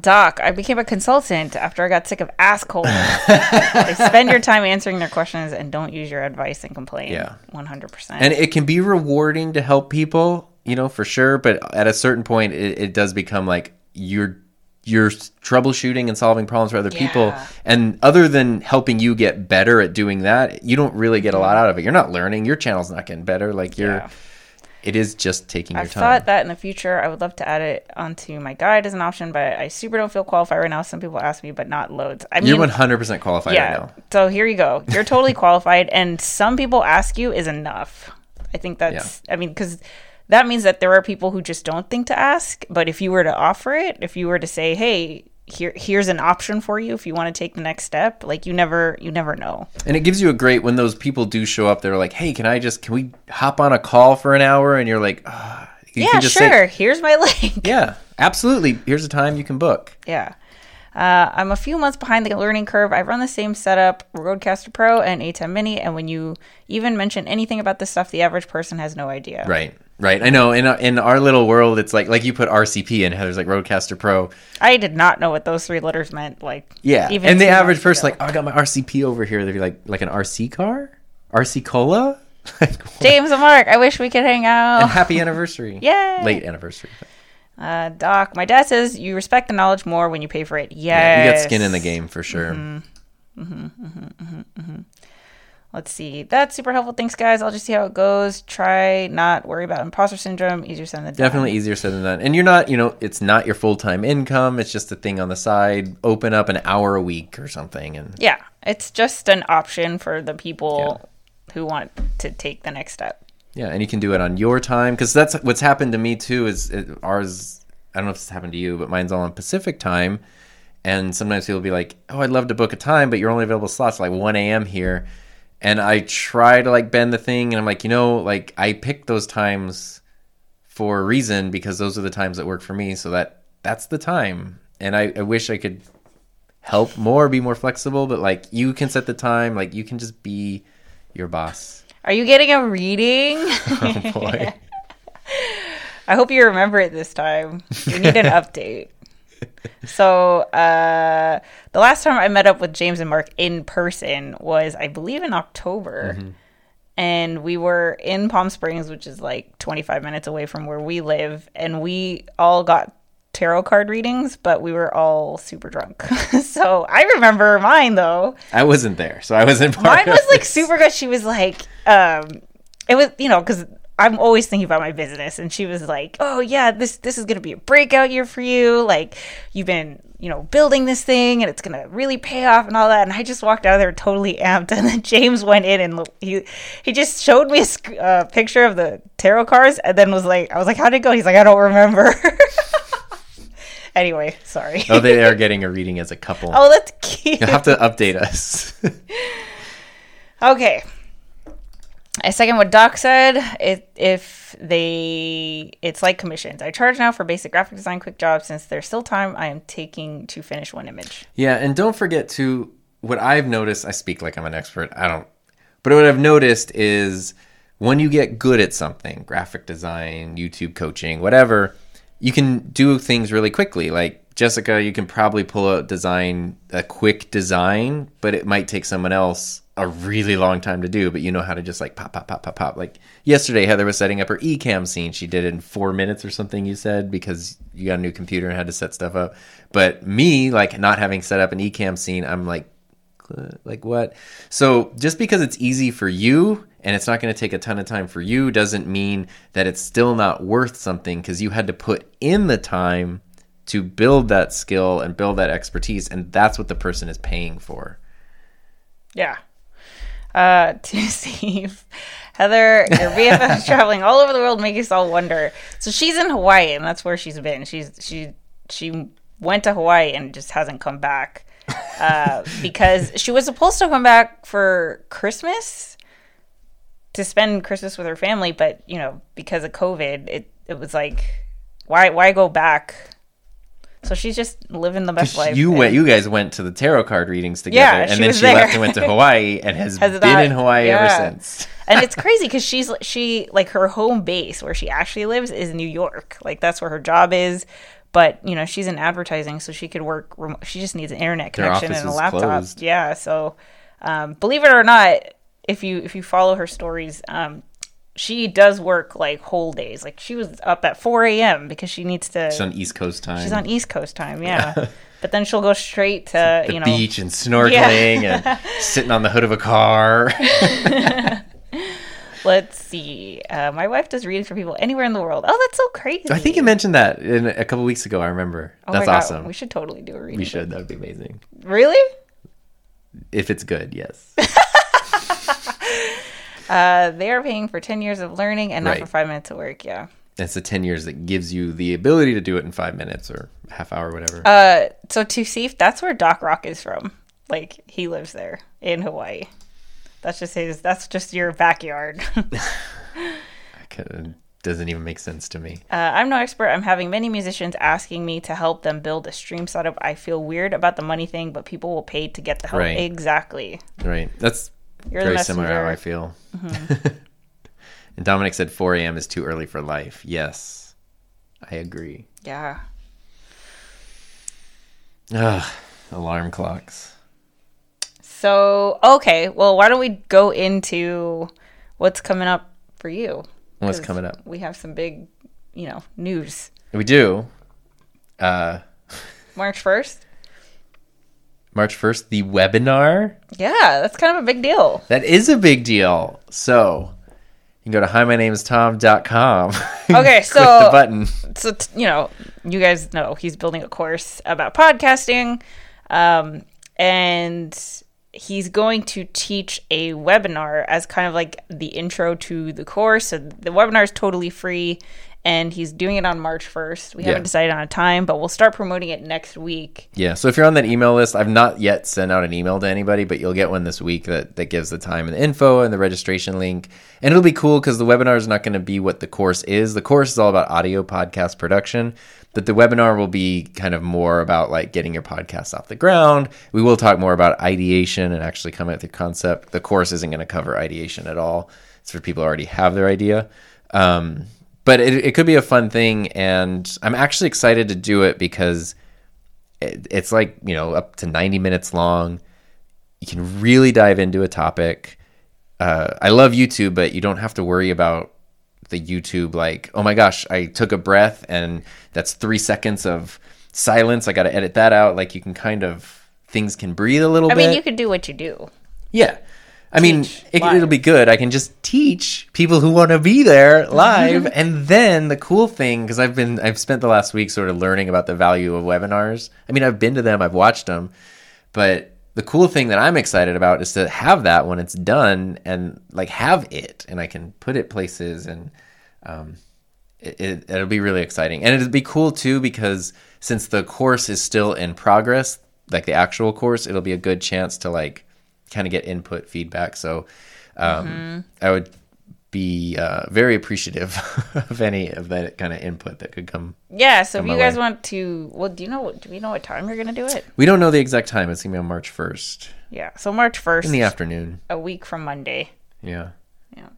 Doc, I became a consultant after I got sick of assholes. they spend your time answering their questions and don't use your advice and complain. Yeah. One hundred percent. and it can be rewarding to help people you know for sure but at a certain point it, it does become like you're you're troubleshooting and solving problems for other people and other than helping you get better at doing that you don't really get a mm-hmm. lot out of it you're not learning your channel's not getting better like you're Yeah. It is just taking your time. I've thought that in the future I would love to add it onto my guide as an option, but I super don't feel qualified right now. Some people ask me, but not loads. I mean, you're 100% qualified yeah. right now So here you go. You're totally (laughs) qualified, and some people ask you is enough. I think that's. I mean, because that means that there are people who just don't think to ask. But if you were to offer it, if you were to say, "Hey, here, here's an option for you if you want to take the next step," like you never, you never know. and it gives you a great when those people do show up they're like hey can i just can we hop on a call for an hour and you're like ah. you yeah, can just say, sure. here's my (laughs) link. yeah absolutely here's a time you can book Yeah. Uh, I'm a few months behind the learning curve. I run the same setup, Rodecaster Pro and ATEM Mini, and when you even mention anything about this stuff, the average person has no idea. Right, right. I know. In our- in our little world, it's like like you put RCP in Heather's like Rodecaster Pro. I did not know what those three letters meant. Like, Yeah, even and the average person ago. like, oh, I got my RCP over here. They'd be like, like an RC car, RC Cola. (laughs) like. James and Mark, I wish we could hang out. and happy anniversary. (laughs) Yay! late anniversary. Uh, Doc, my dad says you respect the knowledge more when you pay for it. Yes. Yeah, you got skin in the game for sure. Mm-hmm. Mm-hmm, mm-hmm, Let's see. That's super helpful. Thanks, guys. I'll just see how it goes. Try not worry about imposter syndrome. Easier said than done. Definitely easier said than done. And you're not, you know, it's not your full time income. It's just a thing on the side. Open up an hour a week or something, and Yeah, it's just an option for the people who want to take the next step. Yeah, and you can do it on your time because that's what's happened to me too. Is it, ours? I don't know if this happened to you, but mine's all on Pacific time, and sometimes people will be like, "Oh, I'd love to book a time, but you're only available slots like 1 a.m. here," and I try to like bend the thing, and I'm like, you know, like I picked those times for a reason because those are the times that work for me, so that that's the time, and I, I wish I could help more, be more flexible, but like you can set the time, like you can just be your boss. Are you getting a reading? (laughs) Oh boy. (laughs) I hope you remember it this time. You need an (laughs) update. So, uh, the last time I met up with James and Mark in person was, I believe, in October. And we were in Palm Springs, which is like 25 minutes away from where we live. And we all got tarot card readings, but we were all super drunk. (laughs) so I remember mine though. I wasn't there, so I wasn't part Mine was like super good. She was like, um, it was you know because I'm always thinking about my business, and she was like, oh yeah, this this is gonna be a breakout year for you. Like you've been you know building this thing, and it's gonna really pay off and all that. And I just walked out of there totally amped, (laughs) and then James went in and he he just showed me a sc- uh, picture of the tarot cards, and then was like, I was like, how'd it go? He's like, I don't remember. (laughs) anyway, sorry. Oh, they are (laughs) getting a reading as a couple. oh, that's cute. You'll have to update us. Okay. I second what Doc said. It, if they, it's like commissions. I charge now for basic graphic design, quick jobs. Since there's still time, I am taking to finish one image. yeah, and don't forget to what I've noticed. I speak like I'm an expert. I don't, but what I've noticed is when you get good at something, graphic design, YouTube coaching, whatever, you can do things really quickly. Like Jessica, you can probably pull a design, a quick design, but it might take someone else a really long time to do. But you know how to just like pop, pop, pop, pop, pop. Like yesterday, Heather was setting up her Ecamm scene. She did it in four minutes or something. You said because you got a new computer and had to set stuff up. But me, like not having set up an Ecamm scene, I'm like, like what? So just because it's easy for you and it's not going to take a ton of time for you doesn't mean that it's still not worth something because you had to put in the time to build that skill and build that expertise and that's what the person is paying for. Yeah. Uh, (laughs) to Steve, Heather, your BFF is traveling all over the world, making us all wonder. So she's in Hawaii, and that's where she's been. She's she she went to Hawaii and just hasn't come back uh, (laughs) because she was supposed to come back for Christmas to spend Christmas with her family, but you know because of COVID, it it was like why why go back? So she's just living the best life. You and- went you guys went to the tarot card readings together Yeah, and she then she there. left and went to (laughs) Hawaii and has, Has been not- in Hawaii yeah. ever since. and it's (laughs) crazy because she's she like her home base where she actually lives is New York. Like that's where her job is. But you know she's in advertising, so she could work. Remo- she just needs an internet connection and a laptop. closed. Yeah. So um, believe it or not, if you if you follow her stories, um, she does work like whole days. Like she was up at 4 a.m. because she needs to. She's on East Coast time. She's on East Coast time, yeah. (laughs) but then she'll go straight to the you know beach and snorkeling and (laughs) sitting on the hood of a car. (laughs) Let's see. Uh, my wife does readings for people anywhere in the world. Oh, that's so crazy. I think you mentioned that in a couple weeks ago. I remember. Oh That's awesome. We should totally do a reading. We should. That would be amazing. Really? If it's good, yes. Uh, they are paying for 10 years of learning and not Right. for five minutes of work. Yeah. It's the 10 years that gives you the ability to do it in five minutes or half hour, whatever. Uh, so to see that's where Doc Rock is from. Like he lives there in Hawaii. That's just his. That's just your backyard. (laughs) It doesn't even make sense to me. Uh, I'm no expert. I'm having many musicians asking me to help them build a stream setup. I feel weird about the money thing, but people will pay to get the help. Right. Exactly. Right. That's You're very similar how I messenger. Mm-hmm. feel. (laughs) and Dominic said 4 a.m. is too early for life. Yes, I agree. Yeah. Ugh, alarm clocks. So okay, well, why don't we go into what's coming up for you? What's coming up? We have some big, you know, news. We do. Uh, March first. March 1st, the webinar. Yeah, that's kind of a big deal. That is a big deal. So you can go to hi, my name is Tom.com. (laughs) Okay, Click so- the button. so t- you know you guys know he's building a course about podcasting um, and he's going to teach a webinar as kind of like the intro to the course so the webinar is totally free and he's doing it on march 1st we Yeah. haven't decided on a time but we'll start promoting it next week Yeah. So if you're on that email list, I've not yet sent out an email to anybody, but you'll get one this week that, that gives the time and the info and the registration link. And it'll be cool because the webinar is not going to be what the course is. The course is all about audio podcast production, but the webinar will be kind of more about like getting your podcast off the ground. We will talk more about ideation and actually come at the concept. The course isn't going to cover ideation at all. It's for people who already have their idea. Um, but it, it could be a fun thing. And I'm actually excited to do it because it, it's like you know up to 90 minutes long. You can really dive into a topic. Uh, i love youtube but you don't have to worry about the youtube like oh my gosh i took a breath and that's three seconds of silence. I gotta edit that out. Like you can kind of things can breathe a little i bit. I mean you can do what you do. Yeah. I mean, it, it'll be good. I can just teach people who want to be there live. and then the cool thing, because I've been, I've spent the last week sort of learning about the value of webinars. I mean, I've been to them, I've watched them, but the cool thing that I'm excited about is to have that when it's done and like have it and I can put it places and, um, it, it, it'll be really exciting. And it'll be cool too because since the course is still in progress, like the actual course, it'll be a good chance to like kind of get input feedback. So um, I would be uh, very appreciative (laughs) of any of that kind of input that could come. yeah so if you guys way. want to well do you know what do we know what time you're gonna do it We don't know the exact time. It's gonna be on March first yeah so march 1st in the afternoon. a week from monday Yeah, yeah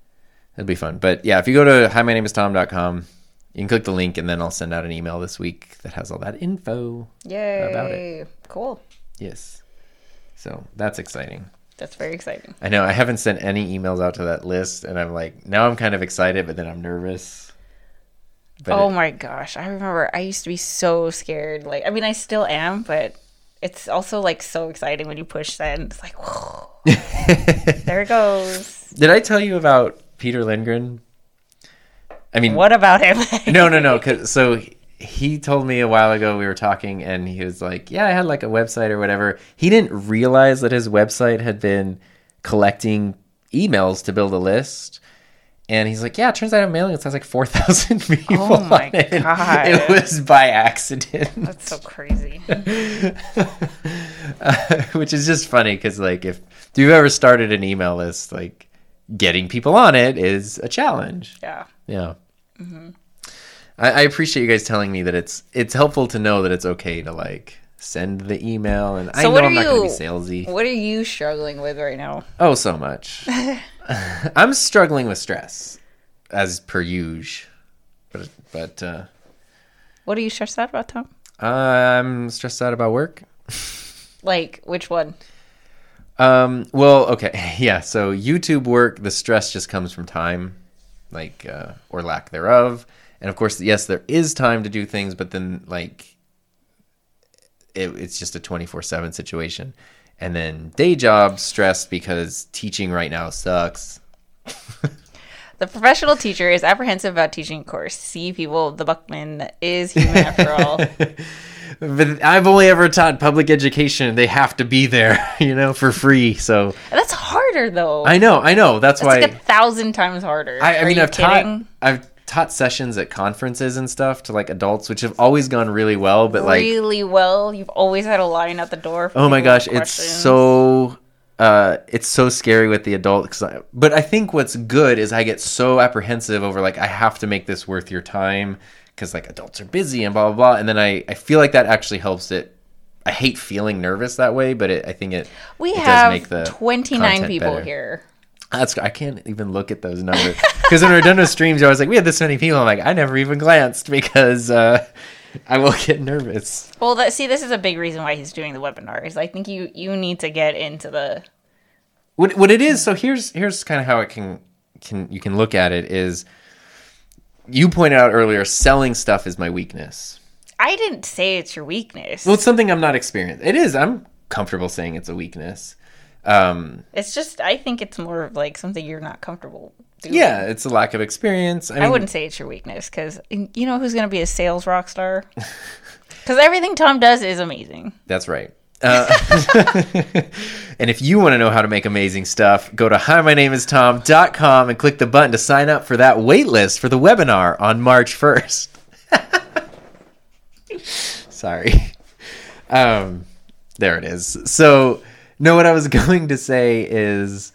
it'll be fun. But yeah, if you go to hi, my name is Tom.com, you can click the link and then I'll send out an email this week that has all that info. Yay. About it. Cool. Yes, so that's exciting. That's very exciting. I know I haven't sent any emails out to that list, and I'm like, now I'm kind of excited, but then I'm nervous. But oh it- my gosh. I remember I used to be so scared. Like, I mean, I still am, but it's also like so exciting when you push send. It's like, whoa, (laughs) there it goes. did I tell you about Peter Lindgren? I mean, What about him? no, no, no. (laughs) 'cause- so he- told me a while ago we were talking, and he was like, "Yeah, I had like a website or whatever." He didn't realize that his website had been collecting emails to build a list. And he's like, "Yeah, it turns out I have a mailing list has like four thousand (laughs) people." Oh my on it." (laughs) God. It was by accident. That's so crazy. (laughs) Uh, which is just funny because like if, if you've ever started an email list like getting people on it is a challenge Yeah. yeah mm-hmm. I, I appreciate you guys telling me that it's it's helpful to know that it's okay to like send the email and I know I'm not gonna be salesy What are you struggling with right now? oh so much (laughs) i'm struggling with stress as per usual but but uh What are you stressed out about, Tom? i'm stressed out about work Like, which one? Um, well, okay. (laughs) Yeah. So YouTube work, the stress just comes from time. like uh, or lack thereof. And of course, yes, there is time to do things, but then like it, it's just a twenty four seven situation. And then day job stressed because teaching right now sucks. (laughs) The professional teacher is apprehensive about teaching a course. See, people, the Buckman is human after all. (laughs) But I've only ever taught public education. They have to be there, (laughs) you know, for free. So That's harder, though. I know, I know. That's it's why like a thousand times harder. I, I mean, I've kidding? taught I've taught sessions at conferences and stuff to like adults, which have always gone really well. But like, really well. You've always had a line at the door. For oh my gosh, it's so uh, it's so scary with the adult. I, but I think what's good is I get so apprehensive over like I have to make this worth your time because like adults are busy and blah blah blah. And then I I feel like that actually helps it. I hate feeling nervous that way, but it, I think it We it does have make the 29 people better. here. That's I can't even look at those numbers because when we're done with streams, I was like, we had this many people. I'm like, I never even glanced because uh, I will get nervous. Well, that, see, this is a big reason why he's doing the webinars. I think you you need to get into the. What what it is? So here's here's kind of how it can can you can look at it is. You pointed out earlier, selling stuff is my weakness. I didn't say it's your weakness. Well, it's something I'm not experienced. It is. I'm comfortable saying it's a weakness. Um, It's just I think it's more of like something you're not comfortable doing. yeah, it's a lack of experience. I, mean, I wouldn't say it's your weakness because you know who's going to be a sales rock star. (laughs) Because everything Tom does is amazing. That's right. Uh, (laughs) and if you want to know how to make amazing stuff, go to hi, my name is Tom.com and click the button to sign up for that wait list for the webinar on March 1st. (laughs) Sorry. Um, there it is. So, no, what I was (laughs) going to say is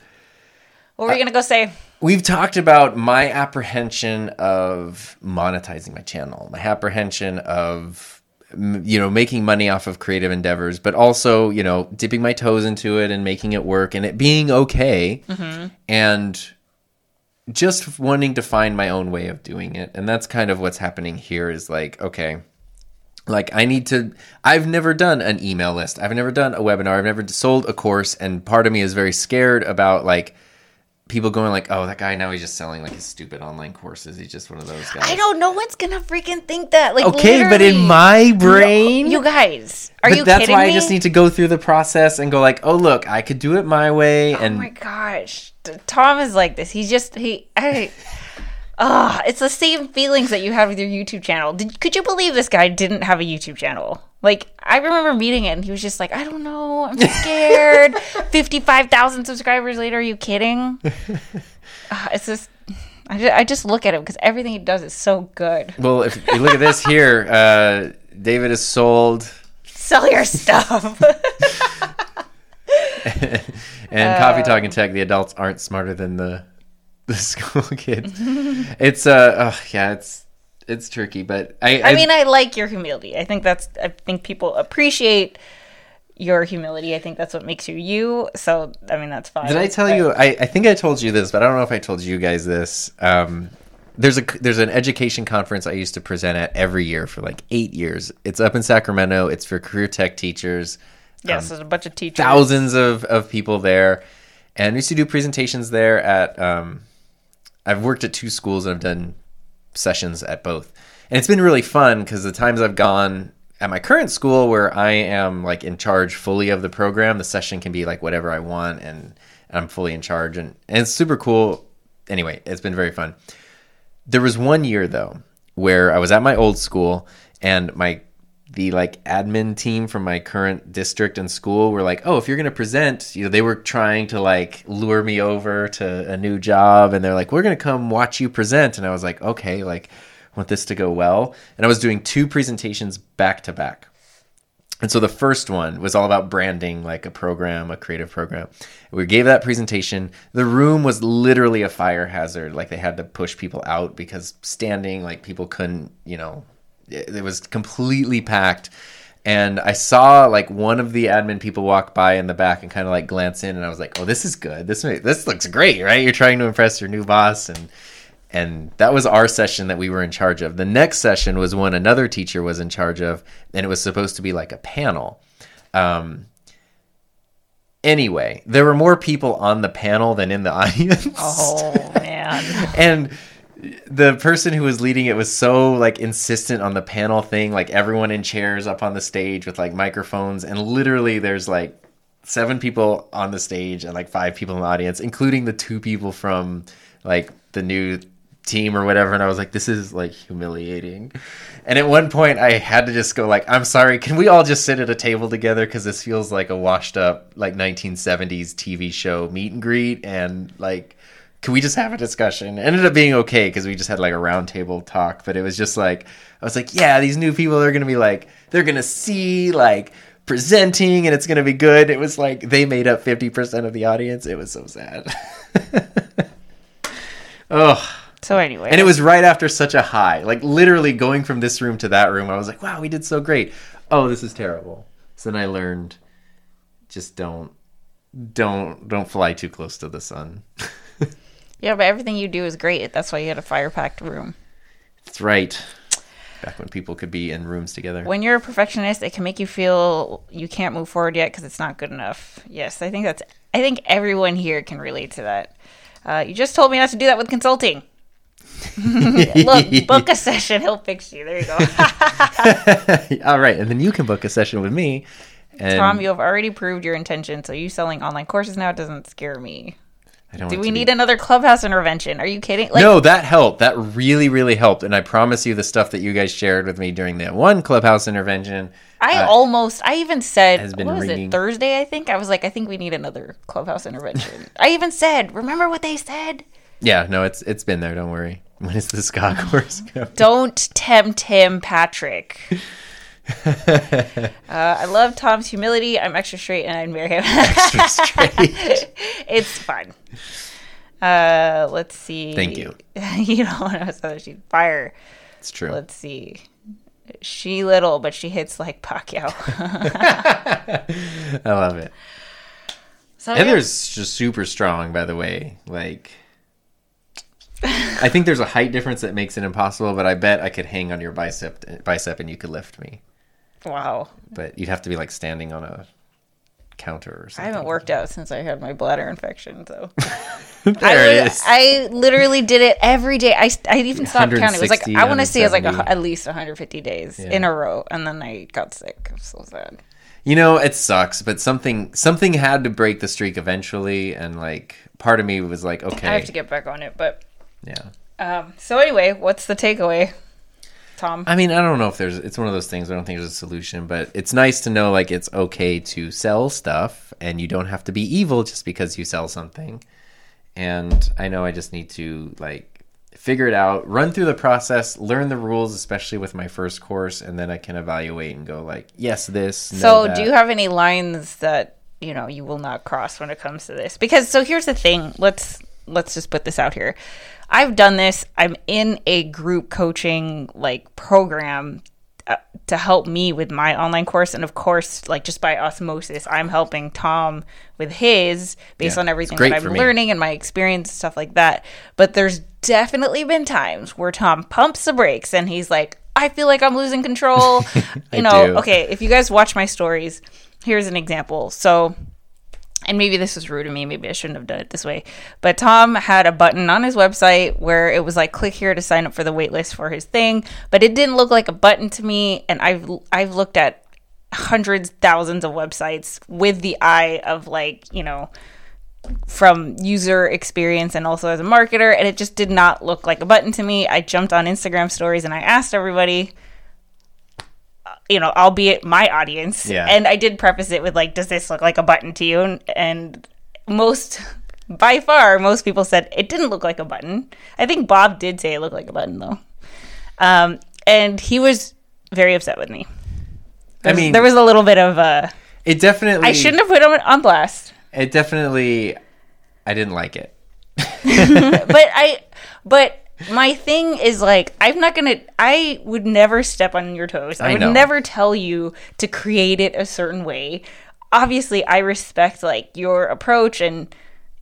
What were you going to go say? we've talked about my apprehension of monetizing my channel, my apprehension of you know making money off of creative endeavors, but also you know dipping my toes into it and making it work and it being okay, mm-hmm. and just wanting to find my own way of doing it, and that's kind of what's happening here. Is like okay. Like I need to I've never done an email list. I've never done a webinar. I've never sold a course and part of me is very scared about like people going like, "Oh, that guy now he's just selling like his stupid online courses. He's just one of those guys." I don't know what's going to freaking think that. Like, Okay, but in my brain, You guys, are but you that's why me? I just need to go through the process and go like, "Oh, look, I could do it my way." Oh and my gosh, Tom is like this. He just he. I, Ah, it's the same feelings that you had with your YouTube channel. Did, could you believe this guy didn't have a YouTube channel? Like, I remember meeting it, and he was just like, "I don't know, I'm (laughs) scared." Fifty-five thousand subscribers later, are you kidding? (laughs) Ah, it's just, I just, I just look at him because everything he does is so good. well, if you look at this here, uh, David is sold, Sell your stuff. (laughs) and Coffee Talk and Tech, the adults aren't smarter than the the (laughs) school kids. it's uh, oh, yeah, it's it's tricky, but I I mean, I like your humility. I think that's. I think people appreciate your humility. I think that's what makes you you. So, I mean, that's fine. Did I tell But- you? I, I think I told you this, but I don't know if I told you guys this. Um, there's a there's an education conference I used to present at every year for like eight years. It's up in Sacramento. It's for career tech teachers. Yes, there's a bunch of teachers. Thousands of, of people there, and we used to do presentations there. At um, I've worked at two schools and I've done sessions at both, and it's been really fun because the times I've gone at my current school where I am like in charge fully of the program, the session can be like whatever I want, and I'm fully in charge, and, and it's super cool. Anyway, it's been very fun. There was one year though where I was at my old school and my the like admin team from my current district and school were like, "Oh, if you're going to present, you know, they were trying to like lure me over to a new job and they're like, "We're going to come watch you present." And I was like, "Okay, like want this to go well." And I was doing two presentations back to back. And so the first one was all about branding, like a program, a creative program. We gave that presentation. The room was literally a fire hazard. Like they had to push people out because standing, like people couldn't, you know, it, it was completely packed. And I saw like one of the admin people walk by in the back and kind of like glance in, and I was like, "Oh, this is good. This may, this looks great, right? You're trying to impress your new boss." And and that was our session that we were in charge of. The next session was one another teacher was in charge of, and it was supposed to be like a panel. Um, anyway, there were more people on the panel than in the (laughs) audience. Oh man, and the person who was leading it was so like insistent on the panel thing, like everyone in chairs up on the stage with like microphones, and literally there's like seven people on the stage and like five people in the audience, including the two people from like the new team or whatever and I was like this is like humiliating. And at one point I had to just go like I'm sorry, can we all just sit at a table together cuz this feels like a washed up like 1970s TV show meet and greet and like can we just have a discussion? It ended up being okay because we just had like a roundtable talk, but it was just like I was like, yeah, these new people are gonna be like they're gonna see like presenting and it's gonna be good. It was like they made up fifty percent of the audience. It was so sad. (laughs) oh. So anyway, And it was right after such a high, like literally going from this room to that room. I was like, wow, we did so great. Oh, this is terrible. So then I learned, just don't, don't, don't fly too close to the sun. (laughs) yeah, but everything you do is great. That's why you had a fire packed room. That's right. Back when people could be in rooms together. When you're a perfectionist, it can make you feel you can't move forward yet because it's not good enough. Yes, I think that's. I think everyone here can relate to that. Uh, you just told me not to do that with consulting. (laughs) Look, book a session. He'll fix you. There you go. (laughs) All right, and then you can book a session with me. And Tom, you have already proved your intention. So you selling online courses now doesn't scare me. I don't Do we to be- need another clubhouse intervention? Are you kidding? Like, no, that helped. That really, really helped. And I promise you, the stuff that you guys shared with me during that one clubhouse intervention. I uh, almost, I even said, has been what was ringing. it, Thursday, I think? I was like, I think we need another clubhouse intervention. (laughs) I even said, remember what they said? Yeah, no, it's it's been there. Don't worry. (laughs) When is the Scott (laughs) course coming? Don't tempt him, Patrick. (laughs) uh, I love Tom's humility. I'm extra straight and I'd marry him. Extra straight. (laughs) it's fun. Uh, let's see. Thank you. (laughs) you don't want to say she's fire. It's true. Let's see. She little, but she hits like Pacquiao. I love it. so yeah. Just super strong, by the way. Like, I think there's a height difference that makes it impossible, but I bet I could hang on your bicep, bicep, and you could lift me. Wow. But you'd have to be like standing on a counter or something. I haven't worked out since I had my bladder infection, so (laughs) there I, it is. I literally did it every day. I, I even stopped counting. It was like I want to say it was like a, at least 150 days Yeah. in a row, and then I got sick. I'm so sad. You know, it sucks, but something something had to break the streak eventually, and like part of me was like, okay, I have to get back on it, but yeah. um. So anyway, what's the takeaway, Tom? I mean, I don't know if there's. It's one of those things. I don't think there's a solution, but it's nice to know like it's okay to sell stuff, and you don't have to be evil just because you sell something. And I know I just need to like figure it out, run through the process, learn the rules, especially with my first course, and then I can evaluate and go like, yes, this. no, So, do you have any lines that you know you will not cross when it comes to this? Because so here's the thing. Let's let's just put this out here. I've done this. I'm in a group coaching like program uh, to help me with my online course, and of course, like just by osmosis, I'm helping Tom with his based Yeah, on everything that I'm learning and my experience and stuff like that. But there's definitely been times where Tom pumps the brakes and he's like, "I feel like I'm losing control." (laughs) You know, do. okay, if you guys watch my stories, here's an example. So, and maybe this was rude of me, maybe I shouldn't have done it this way, but Tom had a button on his website where it was like click here to sign up for the waitlist for his thing, but it didn't look like a button to me and I've I've looked at hundreds thousands of websites with the eye of like, you know, from user experience and also as a marketer and it just did not look like a button to me. I jumped on Instagram stories and I asked everybody you know, albeit my audience. Yeah. And I did preface it with like, does this look like a button to you? And, and most, (laughs) by far, most people said it didn't look like a button. I think Bob did say it looked like a button though. Um, and he was very upset with me. I mean, There was a little bit of a. it definitely. I shouldn't have put him on blast. It definitely. I didn't like it. (laughs) but I but my thing is like I'm not gonna I would never step on your toes. I, I would know. never tell you to create it a certain way. Obviously I respect like your approach and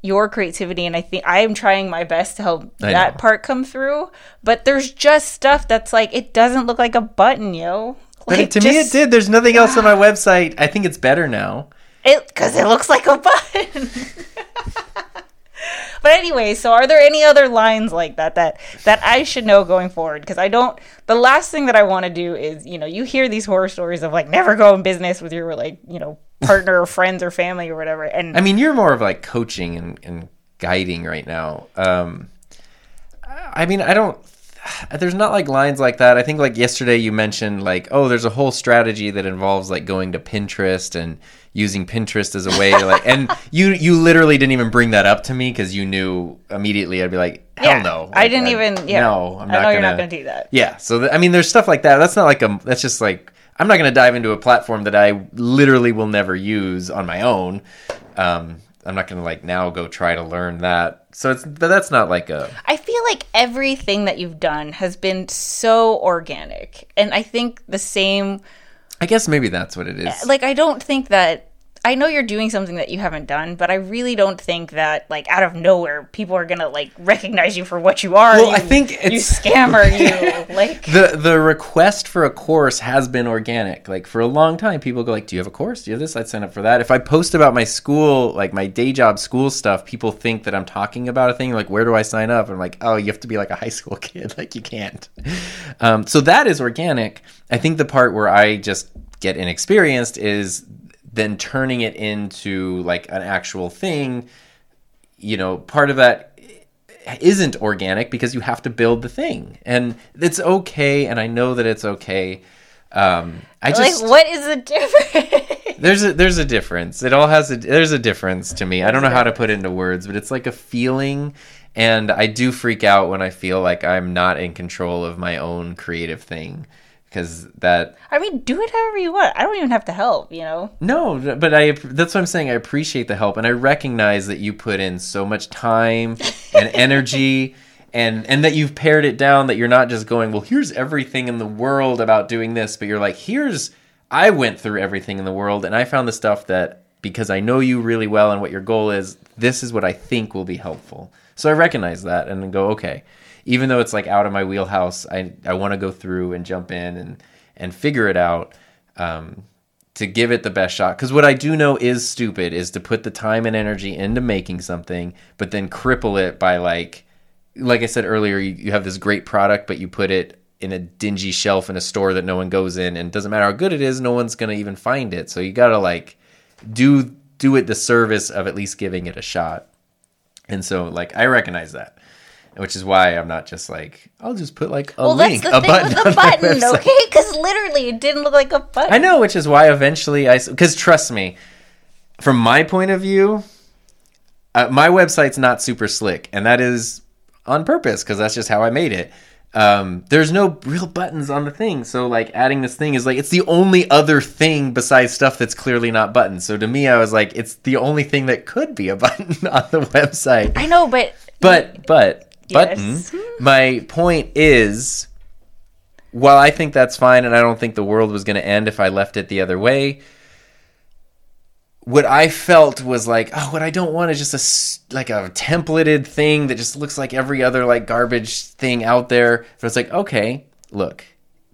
your creativity and I think I am trying my best to help I that know. part come through. But there's just stuff that's like it doesn't look like a button, yo. But Like, it, to me, it did. There's nothing else on my (sighs) website. I think it's better now. It because it looks like a button. (laughs) but anyway, so are there any other lines like that that that I should know going forward? Because I don't. The last thing that I want to do is, you know, you hear these horror stories of like never go in business with your like, you know, partner or (laughs) friends or family or whatever. And I mean, you're more of like coaching and, and guiding right now. Um, I mean, I don't. (sighs) There's not like lines like that. I think like yesterday you mentioned like, oh, there's a whole strategy that involves like going to Pinterest and using Pinterest as a way to like, and (laughs) you you literally didn't even bring that up to me because you knew immediately I'd be like, hell Yeah, no. I didn't even- yeah. No, I'm I not know gonna. you're not gonna do that. Yeah. So th- I mean, there's stuff like that. That's not like a. That's just like I'm not going to dive into a platform that I literally will never use on my own. Um, I'm not going to like now go try to learn that. So it's but that's not like a. I feel like everything that you've done has been so organic, and I think the same. I guess maybe that's what it is. Like, I don't think that. I know you're doing something that you haven't done, but I really don't think that, like, out of nowhere, people are gonna like recognize you for what you are. Well, you, I think you scammer, (laughs) you like. the the request for a course has been organic. Like for a long time, people go like, "Do you have a course? Do you have this?" I'd sign up for that. If I post about my school, like my day job school stuff, people think that I'm talking about a thing. Like, where do I sign up? I'm like, "Oh, you have to be like a high school (laughs) kid. Like, you can't." Um, so that is organic. I think the part where I just get inexperienced is then turning it into like an actual thing. You know, part of that isn't organic because you have to build the thing and it's okay and i know that it's okay um i just like, what is the difference? there's a there's a difference it all has a there's a difference to me i don't know how to put it into words but it's like a feeling and i do freak out when i feel like i'm not in control of my own creative thing because that I mean, do it however you want. I don't even have to help, you know. No, but I that's what I'm saying. I appreciate the help and I recognize that you put in so much time (laughs) and energy and and that you've pared it down that you're not just going, "Well, here's everything in the world about doing this," but you're like, "Here's I went through everything in the world and I found the stuff that because I know you really well and what your goal is, this is what I think will be helpful." So I recognize that and go, "Okay, even though it's like out of my wheelhouse, I I want to go through and jump in and and figure it out um, to give it the best shot. Because what I do know is stupid is to put the time and energy into making something, but then cripple it by like, like I said earlier, you, you have this great product, but you put it in a dingy shelf in a store that no one goes in, and doesn't matter how good it is, no one's gonna even find it. So you gotta like do do it the service of at least giving it a shot. And so like I recognize that. Which is why I'm not just like I'll just put like a Well, link, that's the a thing button with the button, okay? (laughs) Because literally, it didn't look like a button. I know, which is why eventually I because trust me, from my point of view, uh, my website's not super slick, and that is on purpose because that's just how I made it. Um, there's no real buttons on the thing, so like adding this thing is like it's the only other thing besides stuff that's clearly not buttons. So to me, I was like, it's the only thing that could be a (laughs) button on the website. I know, but But but Yes. button. Hmm? (laughs) My point is, while I think that's fine, and I don't think the world was going to end if I left it the other way. What I felt was like, oh, what I don't want is just a s- like a templated thing that just looks like every other like garbage thing out there. But it's like, okay, look,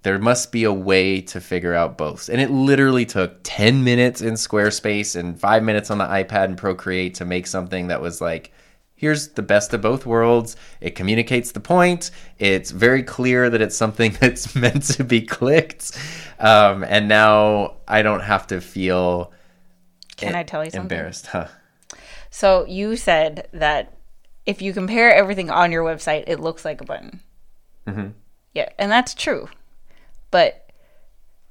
there must be a way to figure out both. And it literally took 10 minutes in Squarespace and five minutes on the iPad and Procreate to make something that was like, here's the best of both worlds. It communicates the point. It's very clear that it's something (laughs) that's meant to be clicked. Um, and now I don't have to feel can I tell you something? embarrassed. Huh. So you said that if you compare everything on your website, it looks like a button. Mm-hmm. Yeah, and that's true. But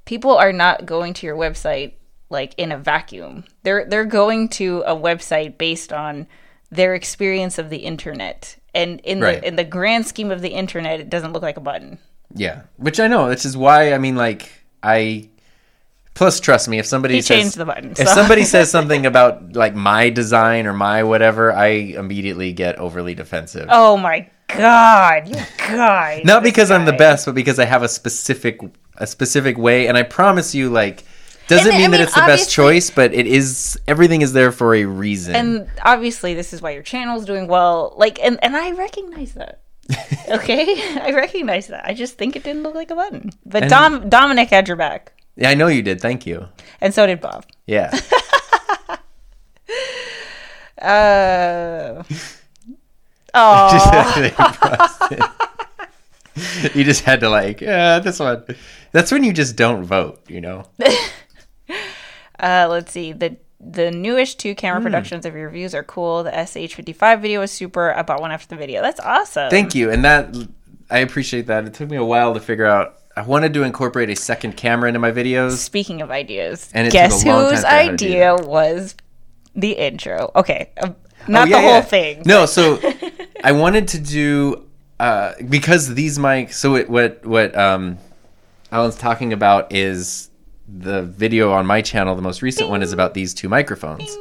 people are not going to your website like in a vacuum. They're they're going to a website based on their experience of the internet. And in Right. the in the grand scheme of the internet, it doesn't look like a button. Yeah, which I know. Which is why I mean, like I. Plus, trust me, if somebody He says, changed the button, if somebody says (laughs) something about like my design or my whatever, I immediately get overly defensive. Oh my god, you guys. Not because I'm the best, but because I have a specific a specific way, and I promise you, like, doesn't And, I mean that mean, it's the best choice, but it is. Everything is there for a reason. And obviously, this is why your channel's doing well. Like, and and I recognize that. (laughs) Okay, (laughs) I recognize that. I just think it didn't look like a button. But And- Dom Dominic had your back, yeah, I know you did. Thank you. and so did Bob. Yeah. (laughs) Uh, Oh, you just had to like, yeah, this one. That's when you just don't vote, you know. Uh, let's see. The the newish two camera productions of your reviews are cool. The SH55 video is super. I bought one after the video. That's awesome. Thank you, and that I appreciate that. It took me a while to figure out. I wanted to incorporate a second camera into my videos. Speaking of ideas, And guess took a long time whose to figure out how to do idea was the intro? Okay, uh, not Oh, yeah, the whole yeah. thing. No, so (laughs) I wanted to do uh, because these mics. So it, what what um, Alan's talking about is the video on my channel. The most recent one is about these two microphones,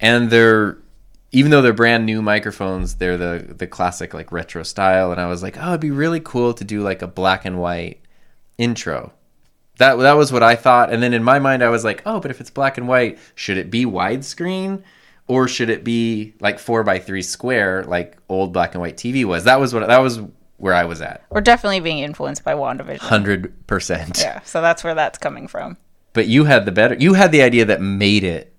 and they're even though they're brand new microphones, they're the the classic like retro style. And I was like, oh, it'd be really cool to do like a black and white intro. That that was what I thought, and then in my mind, I was like, oh, but if it's black and white, should it be widescreen? Or should it be like four by three square, like old black and white TV was? That was what that was where I was at, We're definitely being influenced by WandaVision. hundred percent. Yeah, so that's where that's coming from. But you had the better. You had the idea that made it.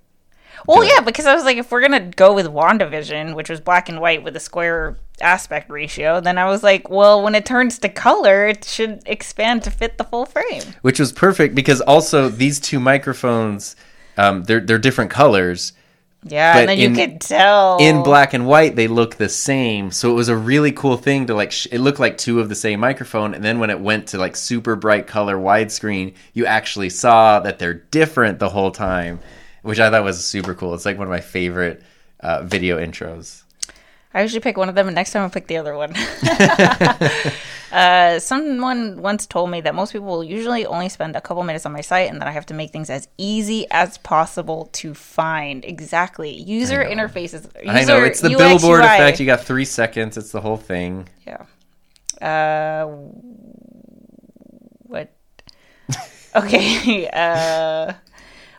Well, yeah, because I was like, if we're gonna go with WandaVision, which was black and white with a square aspect ratio, then I was like, well, when it turns to color, it should expand to fit the full frame. which was perfect because also these two microphones, um, they're they're different colors. Yeah, But and then you could tell In black and white, they look the same, so it was a really cool thing to like. Sh- it looked like two of the same microphone, and then when it went to like super bright color widescreen, you actually saw that they're different the whole time, which I thought was super cool. It's like one of my favorite uh, video intros. I usually pick one of them, and next time I'll pick the other one. (laughs) uh, someone once told me that most people will usually only spend a couple minutes on my site, and that I have to make things as easy as possible to find. Exactly. User interfaces. User, I know it's the UX, billboard UI. effect. You got three seconds. It's the whole thing. Yeah. Uh, what? (laughs) Okay. Uh,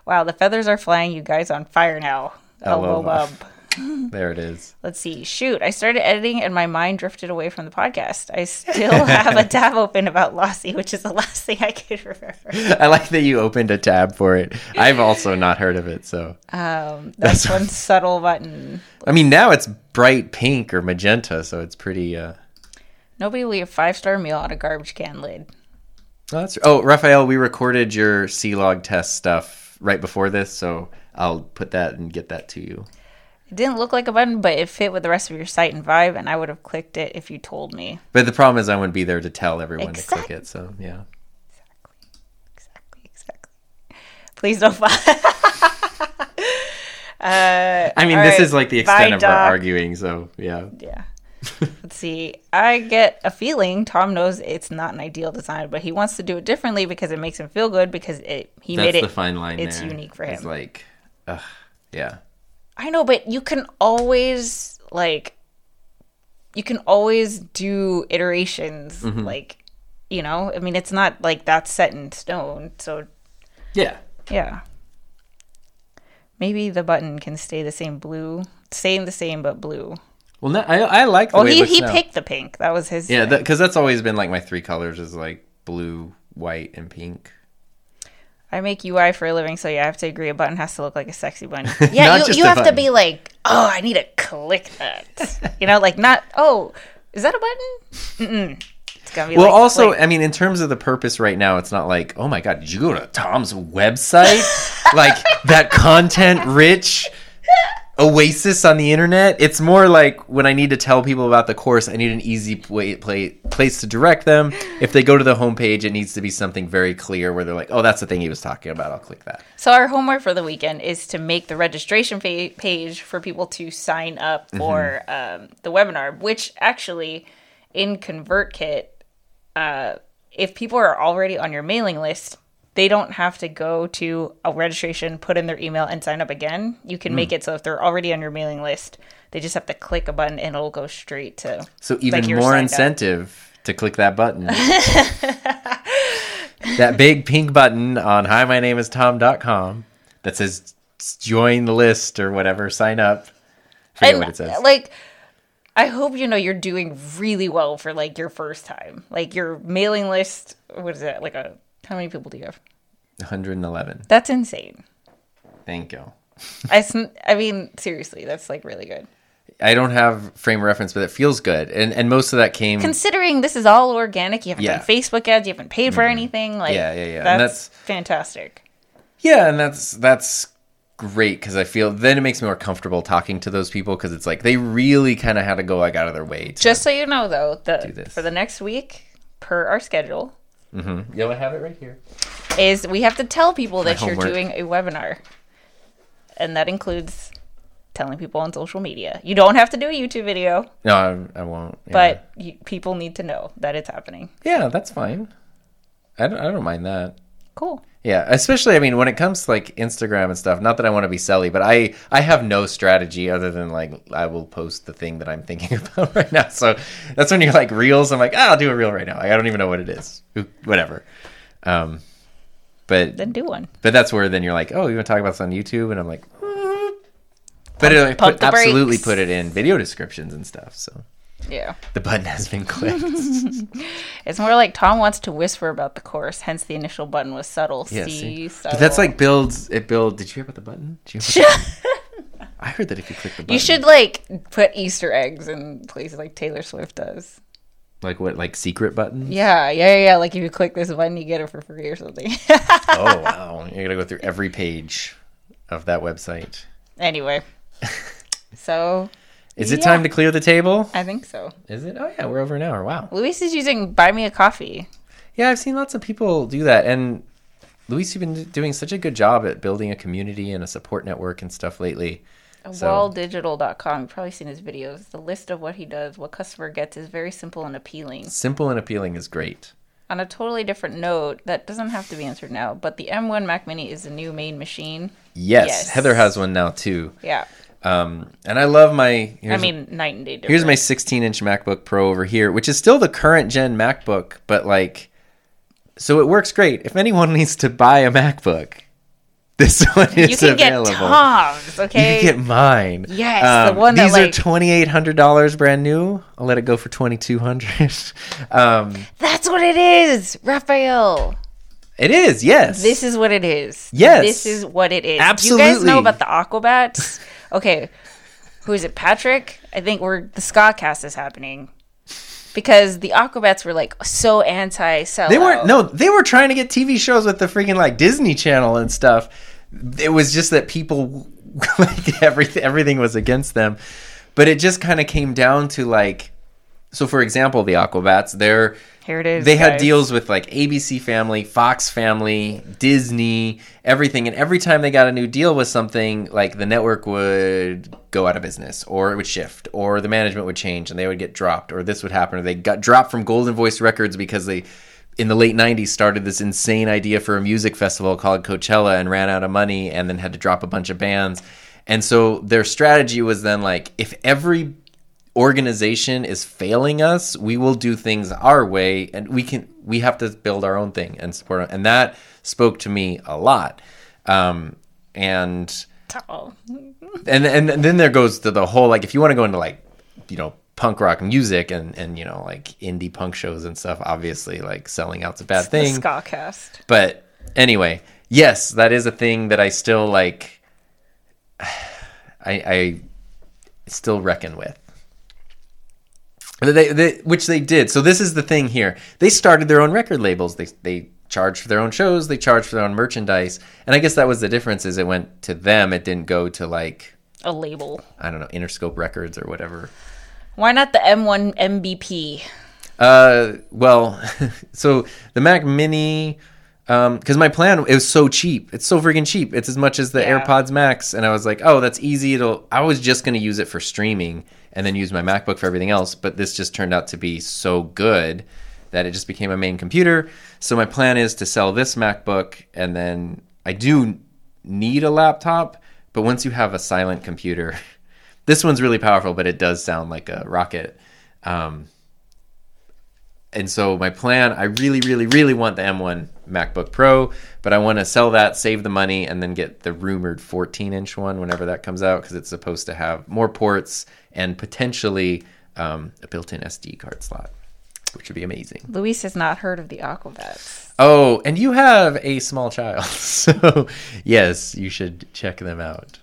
wow, the feathers are flying. You guys on fire now. Aloha. (laughs) There it is. Let's see. Shoot, I started editing and my mind drifted away from the podcast. I still (laughs) have a tab open about Lassie, which is the (laughs) last thing I could remember. I like that you opened a tab for it. I've also not heard of it, so Um, that's, That's- one subtle button. I mean now it's bright pink or magenta, so it's pretty. uh Nobody will leave a five star meal on a garbage can lid. Oh, that's oh, Raphael, we recorded your C log test stuff right before this, so I'll put that and get that to you. It didn't look like a button, but it fit with the rest of your site and vibe, and I would have clicked it if you told me. But the problem is I wouldn't be there to tell everyone to click it, so yeah. Exactly, exactly. Exactly. Please don't (laughs) uh, I mean, this right, is like the extent bye, of our arguing, so yeah. Yeah. Let's see. I get a feeling Tom knows it's not an ideal design, but he wants to do it differently because it makes him feel good because it he That's made it. the fine line. it's there. unique for him. It's like, ugh, yeah. I know, but you can always like you can always do iterations Mm-hmm. like you know, I mean it's not like that's set in stone. So Yeah. yeah. Maybe the button can stay the same blue. Stay the same but blue. Well, no, I I like the Oh, way it he he now. picked the pink. That was his Yeah, because that's always been like my three colors is like blue, white, and pink. I make UI for a living, so yeah, I have to agree. A button has to look like a sexy button. (laughs) Yeah, you, you a have to be like, oh, I need to click that. (laughs) you know, like not, oh, is that a button? Mm-mm. It's gonna be Well, like, also, click. I mean, in terms of the purpose right now, it's not like, oh my god, did you go to Tom's website? (laughs) like that content-rich oasis on the internet. It's more like when I need to tell people about the course, I need an easy way, play, place to direct them. If they go to the homepage, it needs to be something very clear where they're like, oh, that's the thing he was talking about. I'll click that. So our homework for the weekend is to make the registration page for people to sign up Mm-hmm. for um, the webinar. Which actually, in ConvertKit, uh, if people are already on your mailing list, they don't have to go to a registration, put in their email, and sign up again. You can Mm. make it so if they're already on your mailing list, they just have to click a button and it'll go straight to. So even Like more signed up. incentive to click that button. (laughs) that big pink button on hi my name is tom.com that says join the list or whatever, sign up. Forget And what it says. like, I hope you know you're doing really well for like your first time. Like your mailing list, what is it? Like a how many people do you have? 111. That's insane. Thank you. I, I mean, seriously, that's like really good. I don't have frame reference, but it feels good, and and most of that came. Considering this is all organic, you haven't Yeah. done Facebook ads, you haven't paid for mm-hmm. anything. Like, Yeah, yeah, yeah. That's, And that's- fantastic. Yeah, and that's that's great because I feel then it makes me more comfortable talking to those people because it's like they really kind of had to go like out of their way. To, Just so you know, though, the for the next week, per our schedule, Mm-hmm. yeah, I have it right here. is we have to tell people that you're homework. doing a webinar, and that includes telling people on social media. You don't have to do a YouTube video, No, I, I won't. Yeah. but you, people need to know that it's happening. yeah, that's fine. I don't, I don't mind that. Cool. Yeah, especially I mean when it comes to like Instagram and stuff. Not that I want to be silly, but I I have no strategy other than like I will post the thing that I'm thinking (laughs) about right now. So that's when you're like reels. I'm like, ah, I'll do a reel right now. I don't even know what it is. Whatever. Um, but Then do one. but that's where then you're like, oh, you want to talk about this on YouTube? And I'm like, mm. but it, like, pump put, absolutely put it in video descriptions and stuff. So Yeah. the button has been clicked. (laughs) It's more like Tom wants to whisper about the course, hence the initial button was subtle. Yeah, See, see? subtle. But that's like builds. It build. Did you hear about the button? Did you hear about the- (laughs) I heard that if you click the button, you should like put Easter eggs in places like Taylor Swift does. like what, like secret buttons? Yeah, yeah, yeah. yeah. Like if you click this button, you get it for free or something. oh (laughs) wow, you're gonna go through every page of that website. anyway, so Is it Yeah. time to clear the table? I think so. Is it? Oh yeah, we're over an hour. Wow. Luis is using Buy Me a Coffee. Yeah, I've seen lots of people do that, and Luis, you've been doing such a good job at building a community and a support network and stuff lately. So- Walldigital.com. You've probably seen his videos. The list of what he does, what customer gets, is very simple and appealing. Simple and appealing is great. On a totally different note, that doesn't have to be answered now, but the M1 Mac Mini is the new main machine. Yes, Yes. Heather has one now too. Yeah. Um, and I love my. Here's I mean, night and day. Here's my 16 inch MacBook Pro over here, which is still the current gen MacBook, but like, so it works great. If anyone (laughs) needs to buy a MacBook, (laughs) this one is You can available. get Tom's, okay? You can get mine. Yes, the one that, these like- are twenty eight hundred dollars brand new. I'll let it go for twenty two hundred. (laughs) um, That's what it is, Raphael. it is yes. This is what it is. Yes. This is what it is. Do you guys know about the Aquabats? Okay. Who is it? Patrick? I think we're the Scotcast is happening. Because the Aquabats were like so anti sellout. They weren't. No, they were trying to get TV shows with the freaking like Disney Channel and stuff. It was just that people (laughs) like everything. Everything was against them, but it just kind of came down to like. So, for example, the Aquabats, they're Here it is. they had deals with like ABC Family, Fox Family, Disney, everything. And every time they got a new deal with something, like the network would go out of business, or it would shift, or the management would change and they would get dropped, or this would happen, or they got dropped from Goldenvoice Records because they, in the late 90s, started this insane idea for a music festival called Coachella and ran out of money and then had to drop a bunch of bands. And so their strategy was then like, if every organization is failing us, we will do things our way, and we can we have to build our own thing and support. And that spoke to me a lot. Um, and Oh. and and then there goes to the whole like if you want to go into like you know punk rock music and and you know like indie punk shows and stuff, obviously like selling out's a bad The thing. Scotcast. But anyway, yes, that is a thing that I still like. (sighs) I, I still reckon with. They, they, which they did. So this is the thing here. They started their own record labels. They they charged for their own shows. They charged for their own merchandise. And I guess that was the difference. Is it went to them. It didn't go to like A label. I don't know Interscope Records or whatever. Why not the M1 MBP? Uh, well, (laughs) so the Mac Mini, um, because my plan it was so cheap. It's so freaking cheap. It's as much as the Yeah. AirPods Max, and I was like, oh, that's easy. It'll. I was just gonna use it for streaming and then use my MacBook for everything else, but this just turned out to be so good that it just became a main computer. So my plan is to sell this MacBook, and then I do need a laptop, but once you have a silent computer, (laughs) this one's really powerful, but it does sound like a rocket. Um, and so my plan, I really, really, really want the M1 MacBook Pro, but I want to sell that, save the money, and then get the rumored 14 inch one whenever that comes out because it's supposed to have more ports and potentially um, a built in SD card slot, which would be amazing. Luis has not heard of the Aquabats. Oh, and you have a small child, (laughs) so yes, you should check them out.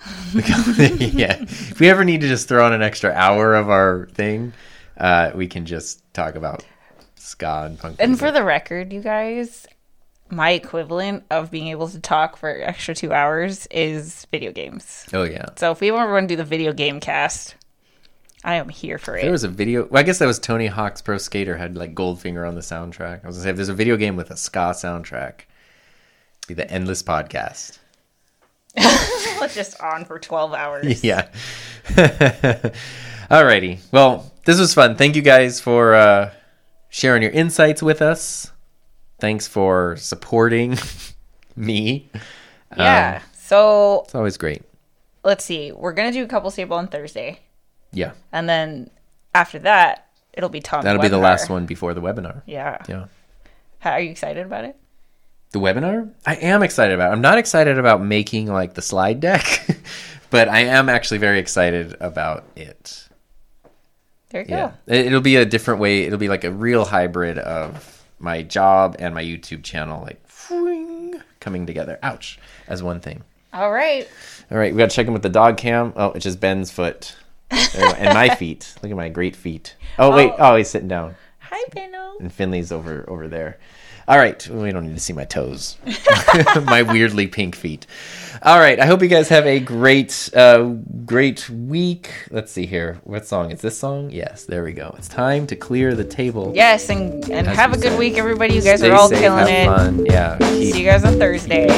(laughs) (laughs) yeah. If we ever need to just throw on an extra hour of our thing, uh, we can just talk about ska and punk. And music. for the record, you guys, my equivalent of being able to talk for extra two hours is video games. oh yeah, So if we ever want to do the video game cast, I am here for it. there was a video. Well, I guess that was Tony Hawk's Pro Skater had like Goldfinger on the soundtrack. I was gonna say if there's a video game with a ska soundtrack, be the Endless Podcast. (laughs) Just on for 12 hours. (laughs) yeah. (laughs) Alrighty. Well, this was fun. Thank you guys for uh, sharing your insights with us. Thanks for supporting (laughs) me. Yeah. so It's always great. let's see. We're going to do a Couples Table on Thursday. Yeah. And then after that, it'll be Tom's That'll be the last one before the webinar. Yeah. Yeah. How, are you excited about it? The webinar? I am excited about. it. I'm not excited about making like the slide deck, (laughs) but I am actually very excited about it. There you. Yeah. It- It'll be a different way. It'll be like a real hybrid of my job and my YouTube channel, like coming together. Ouch, as one thing. All right. All right, we got to check in with the dog cam. Oh, it's just Ben's foot. Go. and my (laughs) feet. Look at my great feet. Oh wait. Oh. oh, he's sitting down, Hi, Benno. and Finley's over over there. All right, we don't need to see my toes, (laughs) my weirdly pink feet. All right, I hope you guys have a great, uh, great week. Let's see here. What song is this song? Yes, there we go. It's time to clear the table. Yes, and, and As have a good said. week, everybody. You guys Stay are all safe, killing have it. fun. Yeah, See you guys on Thursday.